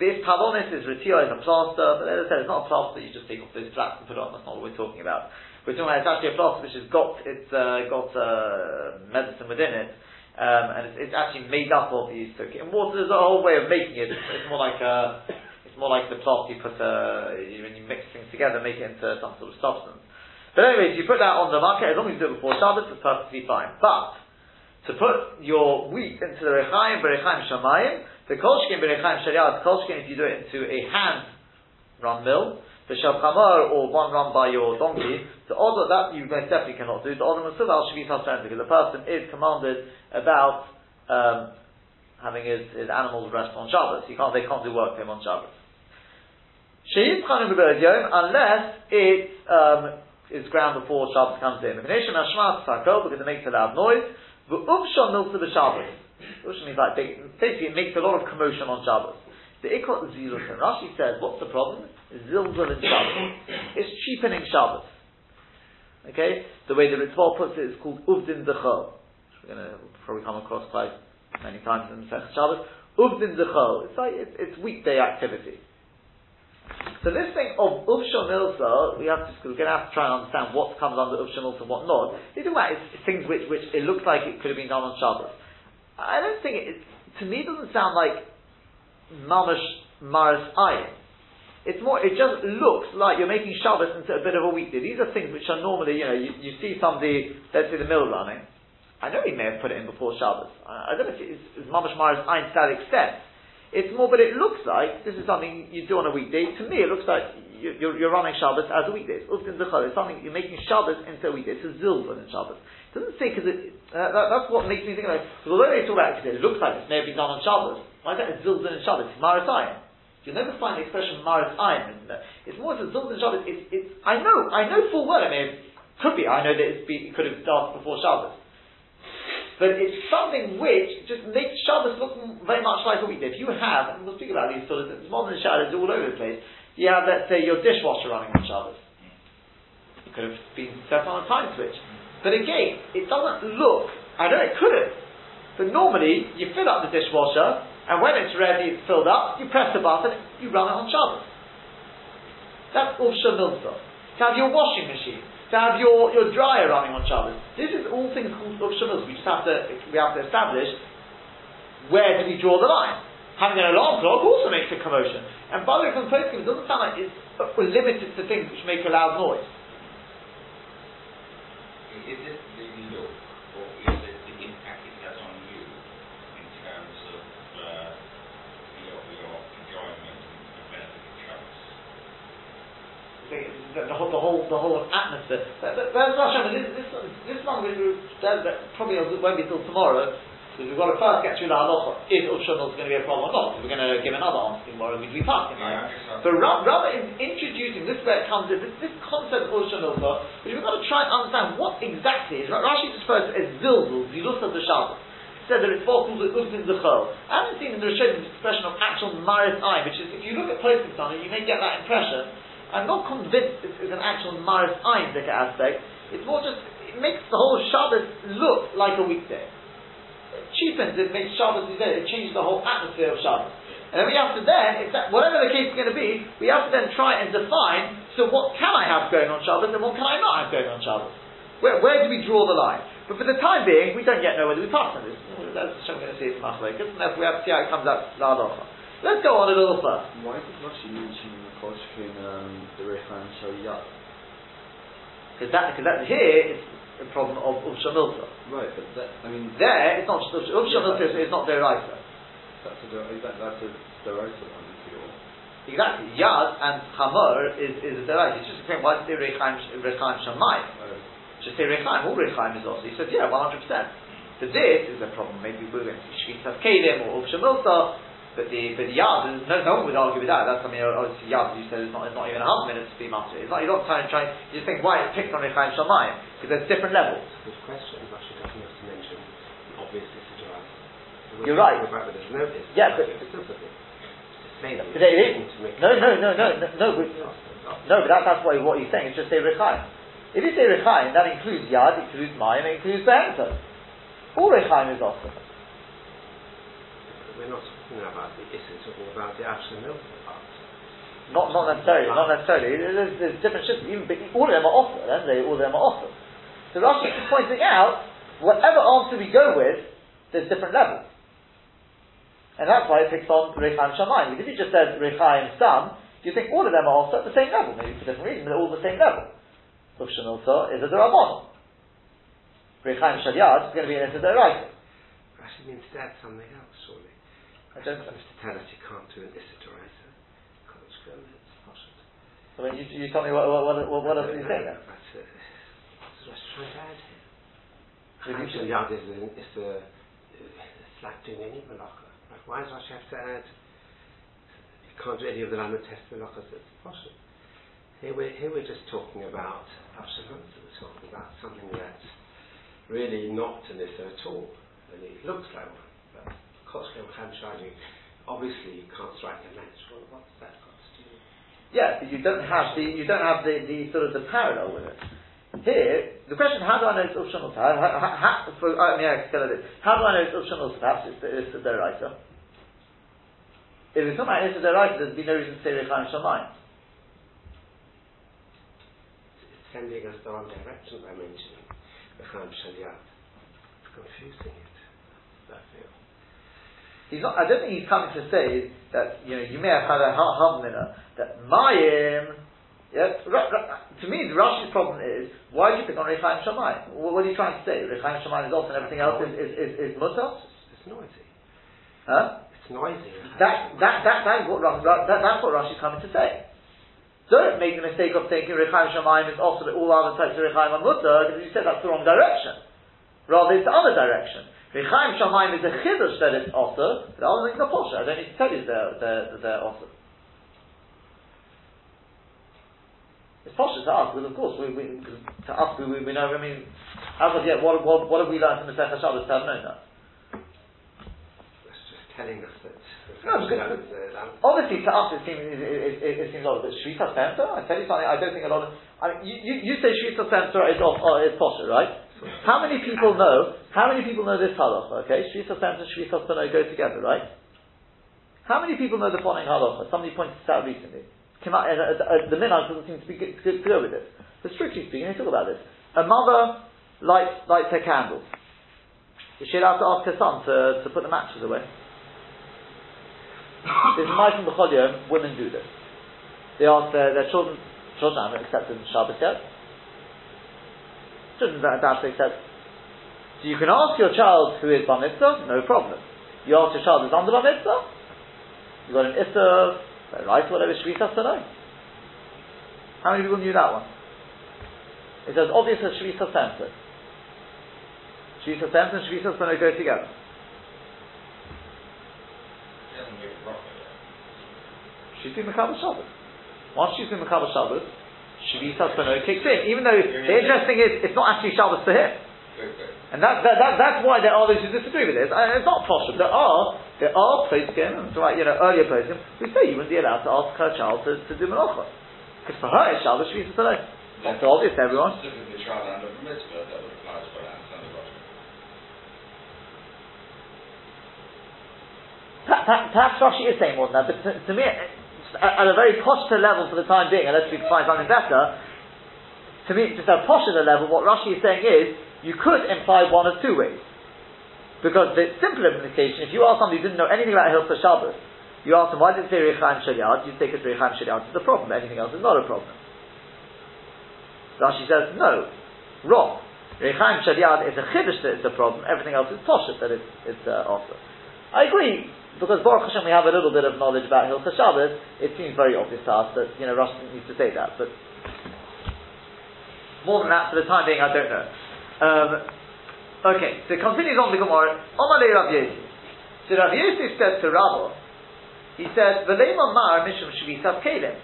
This pavonis is retio is a plaster, but as I said, it's not a plaster that you just take off those flaps and put it on. That's not what we're talking about. We're talking about it's actually a flask which has got it's uh, got uh, medicine within it, um, and it's, it's, actually made up of these. In water, there's a whole way of making it. It's, it's more like a, it's more like the flask you put uh, when you mix things together, make it into some sort of substance. But anyways, you put that on the market as long as you do it before Shabbos, it's perfectly fine. But to put your wheat into the rechaim, berechaim shamayim, the kolshkin berechaim shariah, kolshkin if you do it into a hand run mill, the shabchamar or one run by your donkey, the order that you most definitely cannot do. The order masuv al shavis because the person is commanded about um, having his, his animals rest on Shabbos. You can't, they can't do work for him on Shabbos. unless it um, is ground before Shabbos comes in. Because it makes a loud noise. The Uvsha milsa b'Shabbos. Uvsha means like, basically it makes a lot of commotion on Shabbos. The Ikot Zilus, and Rashi says, what's the problem? Zilzal in Shabbos. It's cheapening Shabbos. Okay? The way the Ritva puts it is called Uvdin Dechol. We're going to probably come across quite many times in the Shabbos. Uvdin Dechol. It's like, it's, it's weekday activity. So this thing of Uvsha Milsa, we have to, we're going to have to try and understand what comes under Uvsha Milsa and what not. They talk about it's things which, which it looks like it could have been done on Shabbos. I don't think it, to me it doesn't sound like Mamash Maris Ayin. It's more, it just looks like you're making Shabbos into a bit of a weekday. These are things which are normally, you know, you, you see somebody, let's say the mill running. I know he may have put it in before Shabbos. I, I don't know if it's, it's Mamash Maris Ayin to that extent. It's more, but it looks like this is something you do on a weekday. To me, it looks like you're, you're running Shabbos as a weekday. It's something you're making Shabbos into a weekday. It's a zilzon in Shabbos. It doesn't say because. Uh, that, that's what makes me think about. Because although they talk about it, it looks like this may have been done on Shabbos. Is that a zilzon Shabbos? It's Marasayim. You'll never find the expression Maris Ayin. It's more as a in Shabbos. It's, it's, I know, I know full well. I mean, could be. I know that it's be, it could have started before Shabbos. But it's something which just makes Shabbos look very much like a weekday. If you have, and we'll speak about these sort of things, modern shadows all over the place, you have, let's say, your dishwasher running on Shabbos. It could have been set on a time switch. But again, it doesn't look, I know it could have, but normally you fill up the dishwasher, and when it's ready, it's filled up, you press the button, you run it on Shabbos. That's all Milsa. To have your washing machine, to have your, your dryer running on Shabbos. This is all things called Shabbos. We just have to we have to establish where do we draw the line. Having an alarm clock also makes a commotion. And by the way, from the it doesn't sound like it's uh, limited to things which make a loud noise. Is it the look, or is it the impact it has on you in terms of uh, your, your enjoyment and benefit of Shabbos? The, the, whole, the whole, the whole atmosphere. That's Hashem. This, this, this that probably won't be till tomorrow. Because we've got to first get through the halacha. Is Ushonol going to be a problem or not? We're going to give another answer tomorrow. We do pass right? So ra- rather in introducing this where it comes in, this, this concept of Ushonol, which we've got to try and understand what exactly is. Rashi refers to as zilzul, zilus of the Shabbos said that it's four calls Uvdin Dechol. I haven't seen in the Rishonim expression of actual Maris Ayin, which is, if you look at posting on it, you may get that impression I'm not convinced it's, it's an actual Maris Ayin aspect. It's more just, it makes the whole Shabbos look like a weekday. It cheapens it, makes Shabbos, it changes the whole atmosphere of Shabbos. And then we have to then, that, whatever the case is going to be, we have to then try and define, so what can I have going on Shabbos and what can I not have going on Shabbos? Where, where do we draw the line? But for the time being, we don't yet know whether we pass on this. That's what I'm going to see from Machlekes, and therefore we have to see how it comes out Let's go on a little further. Why did Rashi mention Koshkin um, the Rechan Shayat. Because that, because that here is a problem of Uvsha Milta. Right, but that, I mean. There, it's not just Uvsha yeah, Milta, it's not Deraisa. That's a, that, that's a Deraisa one, Exactly. Yad and Chamor is, is a Deraisa. It's just a thing, why did they Rechaim, Rechaim Shamayim? Oh. Just say Rechaim, all Rechaim is also. He said, yeah, 100%. So this is a problem. Maybe we're going to see Shvitas Kelim or Uvsha Milta, but the but the yard, no, no one would argue with that. That's I mean, obviously yard, you said, is not, is not even a hundred minutes to be master. It's not. You're not trying to try. You just think why it's picked on Rechaim Shamayim because there's different levels. This question is actually doesn't have to mention obvious disadvantage. You're right. About with no, yeah, but no, no, no, no, no, no, but, no, but that's, that's what, what he's saying. It's just say Rechaim. If you say Rechaim, that includes Yad, it includes Mayim, it includes Behemta. All Rechaim is awesome. We're not talking about the issue, talking about the actual milk part. Not, not necessarily, not necessarily. There's, there's different shifts. Even all of them are offer. Then they all of them are offer. So Rashi is pointing out whatever answer we go with, there's different levels. And that's why it picks on Rechaim Shamayim. Because if you just said Rechaim Sam, do you think all of them are also at the same level, maybe for different reasons, but they're all the same level. Sufshan also is a Durabon. Rechaim Shalyad is going to be an Issa Rashi means to add something else, surely. I don't to tell us you can't do an Issa Can't go and it's Pashut. I mean, you, you tell me what, what, what, what else are you saying? That's it. That's what to add here. You- Chaim is a, is a, it's like doing any malacha. Like, why does Rashi have to add? You can't do any of the Lama test malachas. It's Pashut. Here we're, here we're just talking about we're talking about something that's really not an Issa at all. And it looks like one, but Koshka and Chaim obviously you can't strike a match. Well, what's that got to do? Yeah, but you don't have the you don't have the, the sort of the parallel with it. Here, the question: How do I know it's Ufshan How, how, how, for, uh, I mean, I can this. How do I know it's Ufshan Perhaps it's the it's the Deraisa. If it's talking about it's the Deraisa, there's be no reason to say Rechaim Shamayim. It's sending us the wrong direction by mentioning the Chaim Shalyad. It's confusing it. I feel. He's not. I don't think he's coming to say that you know you may have had a havmina uh, that Mayim. Ra, to me, the Rashi's problem is why do you pick on Rechaim Shamayim? What, what are you trying to say? Rechaim Shamayim is off and everything else is is is, is mutter? It's, it's noisy. Huh? It's noisy. That, that, that, that is what, that, that's what Rashi's coming to say. Don't make the mistake of thinking Rechaim Shamayim is also that all other types of Rechaim are mutter, because you said that's the wrong direction. Rather, it's the other direction. Rechaim Shamayim is a chiddush that it's also, but the things are posher. I don't need to tell you they're, they're, they're also. It's posher to us, because of course, we, we, to us, we, we, know, I mean, as of yet, what, what, what have we learned from the Sechah Shabbos to have known that? It's just telling us that. No, because- Obviously, to us, it seems it, it, it, it seems odd. But Shvita Center, I tell you something. I don't think a lot of. I mean, you, you, you say Shvita Center is off, uh, is posher, right? How many people know? How many people know this halacha? Okay, Shvita Center, Shvita Center go together, right? How many people know the following halacha? Somebody pointed this out recently. Out, uh, uh, the minhag doesn't seem to be good, to go with this. But strictly speaking, they talk about this. A mother lights lights her candles. Is she allowed to ask her son to, to put the matches away? There's a nice in the women do this. They ask their, their children, children haven't accepted Shabbos yet. Children don't have to accept. So you can ask your child who is Bar Mitzvah, no problem. You ask your child who's under Bar Mitzvah, you've got an Issa, right, whatever, Shvisa Sanoi. How many people knew that one? It's as obvious as Shvisa Sensor. Shvisa Sensor and Shvisa Sanoi go together. It doesn't give it properly. She's been Makabal Shabbos. Once she's been Makabal Shabbos, Shvita Spano kicks in. Even though the interesting is, it's not actually Shabbos for him. And that, that, that, that's why there are those who disagree with this. Uh, it's not possible. There are, there are poskim, right, you know, earlier poskim, who say you wouldn't be allowed to ask her child to, to do Melacha. Because for her, it's Shabbos, Shvita Spano. Not obvious to everyone. Specifically, child under mitzvah, that would apply as well as under Rosh Pa- pa- Perhaps Rashi is saying more than that, but to, to me, at, a very posture level for the time being, unless we find something better, to me, just at a posture level, what Rashi is saying is, you could imply one of two ways. Because the simple implication, if you ask somebody who didn't know anything about Hilchah Shabbos, you ask them, why did it say Rechaim Shalyad? You take it Rechaim Shalyad is the problem, anything else is not a problem. Rashi says, no, wrong. Rechaim Shalyad is a chiddush that it's a problem, everything else is poshut that it's, it's uh. I agree, because Baruch Hashem we have a little bit of knowledge about Hilchah Shabbos, it seems very obvious to us that, you know, Rashi didn't need to say that, but more than that, for the time being, I don't know. Um, okay, so it continues on the Gemara. Omale Rav Yosef. So Rav Yosef said to Rabbi, he said, "V'leima mar mishum shvitas kelim."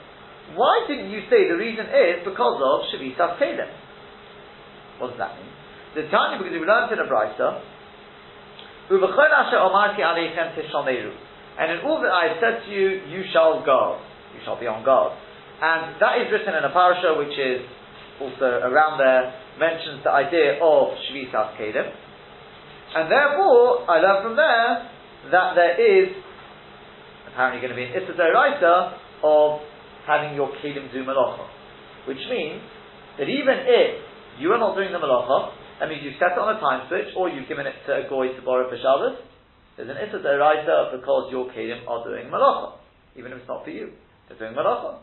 Why didn't you say the reason is because of shvitas kelim? What does that mean? The Tanya, because we learned in a brisa, and in all that I have said to you, you shall guard. You shall be on guard. And that is written in a parasha which is also around there, mentions the idea of Shvitas Kelim. And therefore, I learn from there that there is apparently going to be an Issa of having your kelim do malacha. Which means that even if you are not doing the malacha, that means you've set it on a time switch, or you've given it to a goy to borrow for Shabbos, there's an issa deraisa because your kelim are doing malacha, even if it's not for you. They're doing malacha.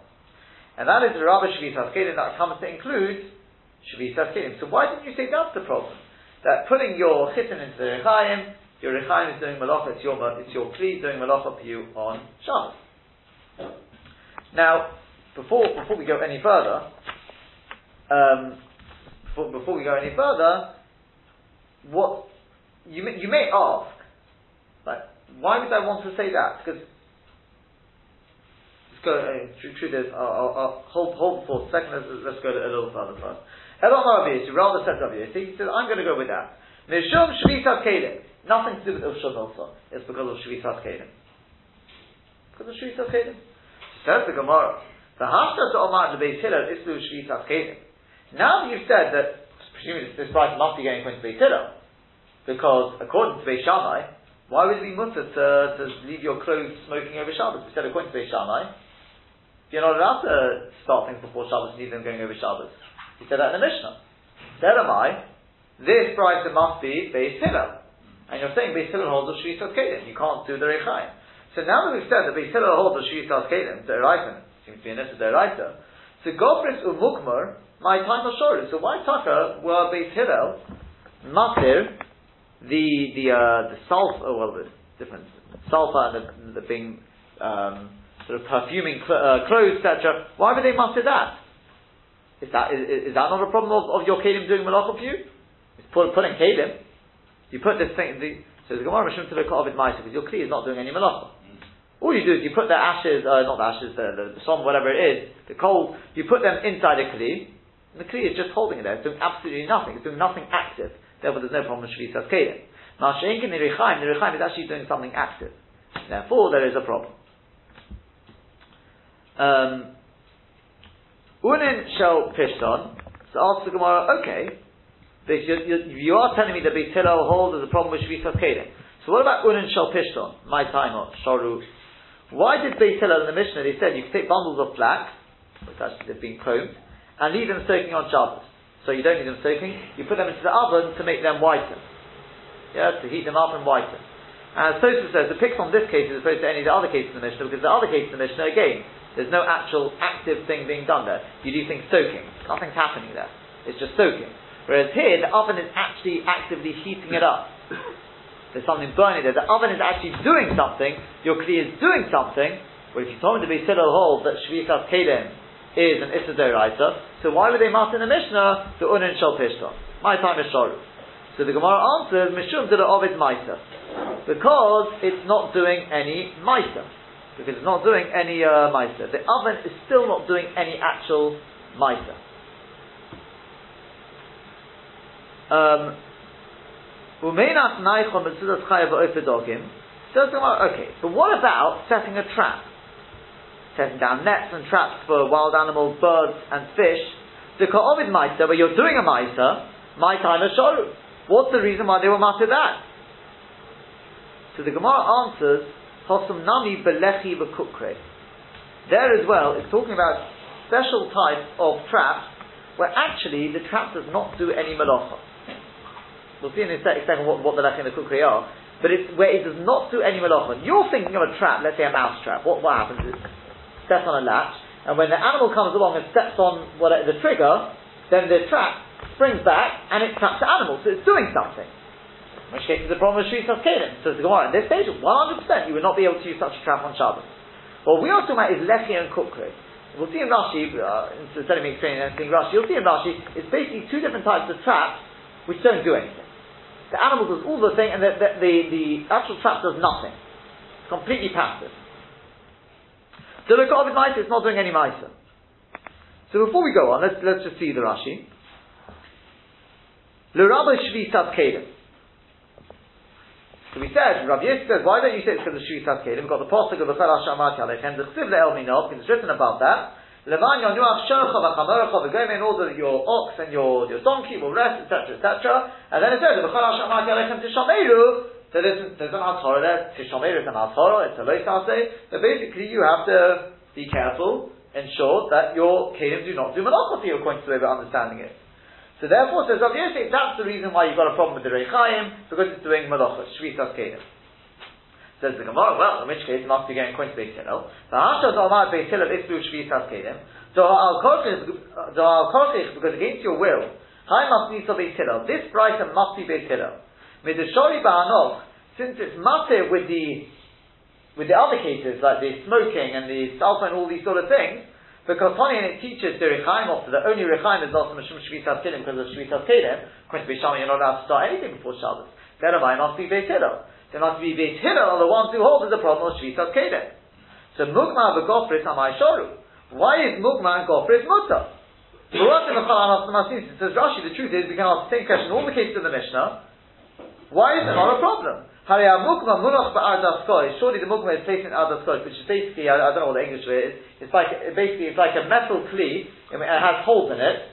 And that is the Rabbi Shvitas Kelim that comes to include Shvitas Kelim. So why didn't you say that's the problem? That putting your chitin into the Rechaim, your Rechaim is doing malacha, it's your, it's your kli doing malacha for you on Shabbos. Now, before, before we go any further, um, before, before we go any further, what you may, you may ask, like, why would I want to say that? Because let's go. Uh, true, I'll, hold hold for a second. Let's, go a little further first. Elon Rabbi rather said Rabbi He said, I'm going to go with that. Mishum Shvitas Kelim. Nothing to do with Ushon also. It's because of Shvitas Kelim. Because of Shvitas Kelim. Says the Gemara. The Hashta to Omar the Beis Hillel is through Shvitas Kelim. Now that you've said that, presumably this price must be going to Beis Hillel. Because according to Beis Shammai, why would it be mutter to, to leave your clothes smoking over Shabbos? We said according to Beis Shammai, you're not allowed to start things before Shabbos and leave them going over Shabbos. He said that in the Mishnah. There am I. This bride must be Beis Hillel. And you're saying Beis Hillel holds the Shvitas Kelim. You can't do the Rechaim. So now that we've said that Beis Hillel holds the Shvitas Kelim, Deraisa, seems to be an issue Deraisa, so Gofris Umukmar, my time of Shoru. So why Taka were Beis Hillel, Matir, the, the, uh, the sulfur, oh, well, the different sulfur and the, the being, um, sort of perfuming cl- uh, clothes, etc. Why would they muster that? Is that, is, is that not a problem of, of your kelim doing malacha for you? It's put, putting kelim. You put this thing, the, so the Gemara Mishum it might because your kli is not doing any malacha. All you do is you put the ashes, uh, not the ashes, the, the, the som, whatever it is, the coal, you put them inside a kli, and the kli is just holding it there. It's doing absolutely nothing. It's doing nothing active. Therefore, there's no problem with Shvisas Kelim. Masha'inkin Nirichaim, Nirichaim is actually doing something active. Therefore, there is a problem. Um, Unin shel pishton. So ask the Gemara, okay, you, are telling me that Beit Hillel holds there's a problem with Shvisas Kelim. So what about Unin shel pishton? My time or Sharu. Why did Beit Hillel in the Mishnah, they said you can take bundles of flax, which actually they've been combed, and leave them soaking on Shabbos. So you don't need them soaking, you put them into the oven to make them whiten. Yeah, to heat them up and whiten. And Tosfos says, the picks on this case as opposed to any of the other cases in the Mishnah, because the other cases in the Mishnah, again, there's no actual active thing being done there. You do things soaking. Nothing's happening there. It's just soaking. Whereas here, the oven is actually actively heating it up. There's something burning there. The oven is actually doing something. Your kli is doing something. Well, if you told me to be still hold that Shvitas Kelim is an Issa so why would they mark in the Mishnah the Unin Shal Pishton? My time is Shoru. So the Gemara answers, Mishum Dila Ovid Maisa. Because it's not doing any Maisa because it's not doing any uh, meiser. The oven is still not doing any actual meiser. Um, okay, but what about setting a trap? Setting down nets and traps for wild animals, birds, and fish. The Ka'ovid Meiser, where you're doing a time is Shoru. What's the reason why they were master that? So the Gemara answers, Hosum nami belechi v'kukre. There as well, it's talking about special types of traps where actually the trap does not do any malacha. We'll see in a second what, what the lechi and the kukre are, but it's where it does not do any malacha. You're thinking of a trap, let's say a mouse trap. What, what happens is, steps on a latch, and when the animal comes along and steps on what, the trigger, then the trap springs back and it traps the animal, so it's doing something. In which case, it's a problem with Shvisas Kelim. So the Gemara, in this stage, 100% you would not be able to use such a trap on Shabbos. What we are talking about is Lechi and Kukri. We'll see in Rashi, uh, instead of me explaining anything Rashi, you'll see in Rashi, it's basically two different types of traps which don't do anything. The animal does all the thing, and the, the, the, the actual trap does nothing. It's completely passive. So the of is not doing any Maisa. So before we go on, let's, let's just see the Rashi. L'rabba Shvisat Kelim. So we said, Rav Yosef says, why don't you say it's because of Shvitas Kelim? We've got the pasuk of the Chel Hashamat Yalechem, the Chsiv Le'el Minov, it's written about that. Levan Yonuach Shocha V'chamorecha V'goyim in order your ox and your, your donkey will rest, etc., etc. And then it says, the V'chel Hashamat Yalechem Tishameru, so there's, there's an Hatzorah there, Tishameru is an Hatzorah, it's a Lois But basically you have to be careful ensure that your kelim do not do you according to the way we're understanding it. So therefore, says Rav Yosef, that's the reason why you've got a problem with the Rechaim, because it's doing malacha, shvitas kelim. Says the Gemara, well, in which case it must be going according to Beit Hillel. The Hashas Omar Beit Hillel is through shvitas kelim. So al korchich, because against your will, Hai must be Beit Hillel. This brighter must be Beit Hillel. Midashori Ba'anov, since it's matter with the with the other cases like the smoking and the sulfur and all these sort of things, because Tony and it teaches the Rechaim off the only Rechaim is also Mishum Shvitas Kelim because of Shvitas Kelim. According to Bishama, you're not allowed to start anything before Shabbos. Then it must be Beit Hillel. There must be Beit Hillel the ones who hold there's a problem of Shvitas Kelim. So Mugma v'Gofris Amai Shoru. Why is Mugma and Gofris mutter? Says Rashi, the truth is we can ask the same question all the cases of the Mishnah. Why is it not a problem? Surely the mukma is placed in ardaskois, which is basically I, I, don't know what the English word is. It's like basically it's like a metal kli and it has holes in it.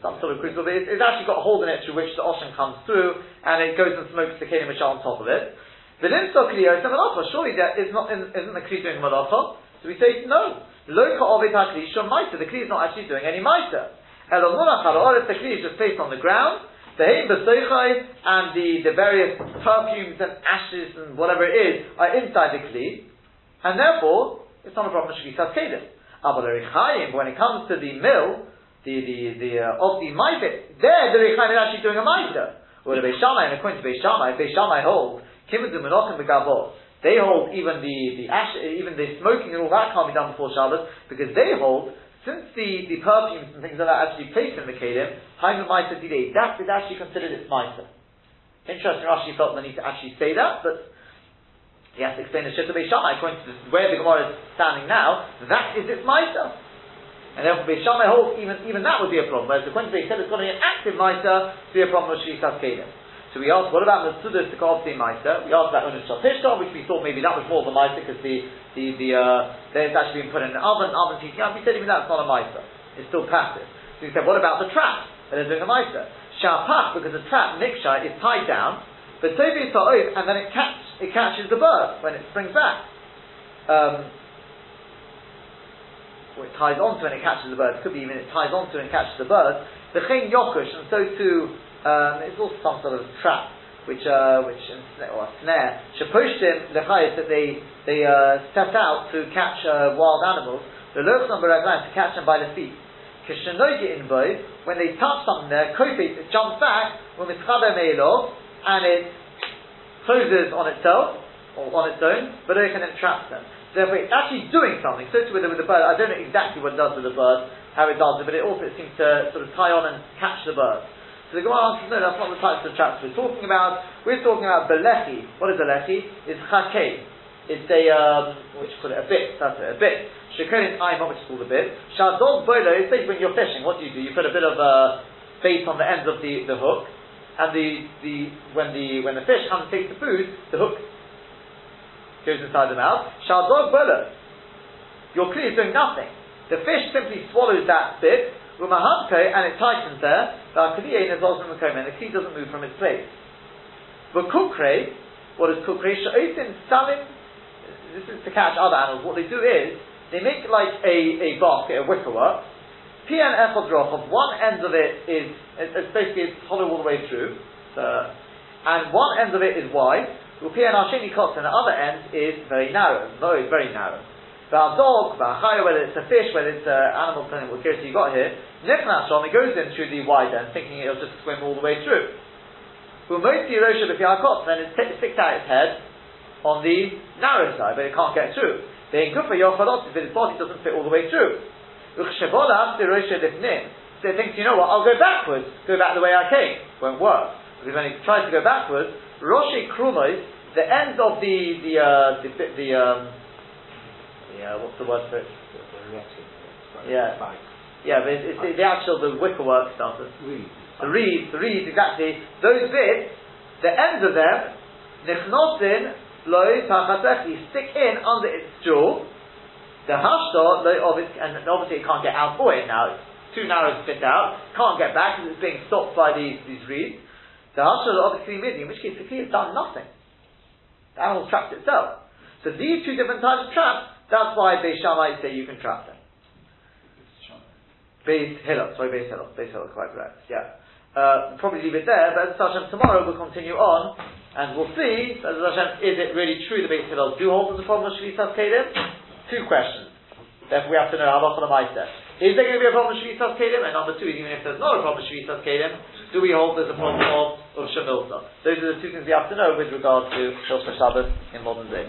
Some sort of but it's, it's, actually got a hole in it through which the ocean comes through, and it goes and smokes the kelim on top of it. The limso kliya is a malacha. Surely that is not isn't the kli doing malacha? So we say no. Loka ovet hakli shom The kli is not actually doing any maita. Elomunach the kli is just placed on the ground. The heim and the, the various perfumes and ashes and whatever it is are inside the kli, and therefore it's not a problem of shvisas kelim. But the when it comes to the mill, the the the uh, of the ma'ifit, there the rechaim is actually doing a ma'ita. Or the Beishamai, and according to Beishamai, Beishamai holds kimudu menochim begavot. They hold even the the ash, even the smoking and all that can't be done before Shabbos because they hold since the, the perfumes and things like that actually placed in the kelim, Hainu Maisa Didei, that is actually considered its Maisa. Interesting, Rashi felt the need to actually say that, but he has to explain the Shitta Beishamai, according to where the Gemara is standing now, that is its Maisa. And therefore, Beishamai holds even, even that would be a problem. Whereas according to said it's got to be an active Maisa to be a problem with Shvisas Kelim. So we asked, what about the to Kovsi Maisa? We asked about Unis Shatishka, which we thought maybe that was more of a Maisa because the, the, the, uh, it's actually been put in an oven, oven heating up. We said even that's not a Maisa. It's still passive. So we said, what about the trap? That they're doing a Maisa. Shapach, because the trap, Niksha, is tied down, but Tobi is and then it, catch, it catches the bird when it springs back. Um, or it ties onto and it catches the bird. It could be even it ties onto and catches the bird. The chen yokush, and so too, um, it's also some sort of trap, which, uh, which, or snare. Shaposhtim lechayis that they, they, uh, set out to catch, uh, wild animals. The lochon to catch them by the feet. in boy, when they touch something there, kofi, it jumps back, when it's and it closes on itself, or on its own, but it can entrap them. Therefore, it's actually doing something. So with the bird. I don't know exactly what it does with the bird, how it does it, but it also seems to sort of tie on and catch the bird. So the Gemara answers, no, that's not the types of traps we're talking about. We're talking about belechi. What is belechi? It's chakei. It's a, um, what you call it, a bit, that's it, a bit. Shekonin aima, which is called a bit. Shadog bolo, it's basically when you're fishing, what do you do? You put a bit of uh, bait on the ends of the, the hook, and the, the, when the, when the fish comes and takes the food, the hook goes inside the mouth. Shaldog bolo. Your kli is doing nothing. The fish simply swallows that bit, umahamko, and it tightens there. The key doesn't move from its place. But kukre, what is kukre? Sha'otim salim. This is to catch other animals. What they do is they make like a, a basket, a wicker work. Pian echod of one end of it is it's basically it's hollow all the way through, and one end of it is wide, Upi and Ashini Kotz, and the other end is very narrow, very, very narrow. The dog, the whether it's a fish, whether it's an animal, depending what curiosity you got here, Nichnas it goes in through the wide end, thinking it'll just swim all the way through. Umoiti Rosha B'Fiakot, then it sticks out its head on the narrow side, but it can't get through. The Inkufa Yochalot, but its body doesn't fit all the way through. So it thinks, you know what, I'll go backwards, go back the way I came. Won't work. Because when it tries to go backwards, Roshi Krumos, the ends of the the uh, the, the um, yeah, what's the word for it? Yeah, yeah, but it's, it's the actual the wickerwork stuff. The reeds, the reeds, exactly. Those bits, the ends of them, nichnosin loy tachatechi, stick in under its jaw. The hashta loy of it, and obviously it can't get out for it now. It's too narrow to fit out. Can't get back because it's being stopped by these these reeds. The Hashal obviously midi, in which case the kli has done nothing. The animal trapped itself. So these two different types of traps, That's why Beis Shammai say you can trap them. Beis Hillel, sorry, Beis Hillel, Beis Hillel, quite correct, yeah. Uh, probably leave it there, but Hashem, tomorrow we'll continue on, and we'll see, Hashem, is it really true the Beis Hillel do hold a problem with Shvitas Kelim? Two questions. Therefore we have to know how Halacha Lamaisa. Is there going to be a problem with Shvitas Kelim? And number two, even if there's not a problem with Shvitas Kelim, do we hold there's a problem of, of Shemilta? Those are the two things we have to know with regard to Hilchah Shabbos in modern day.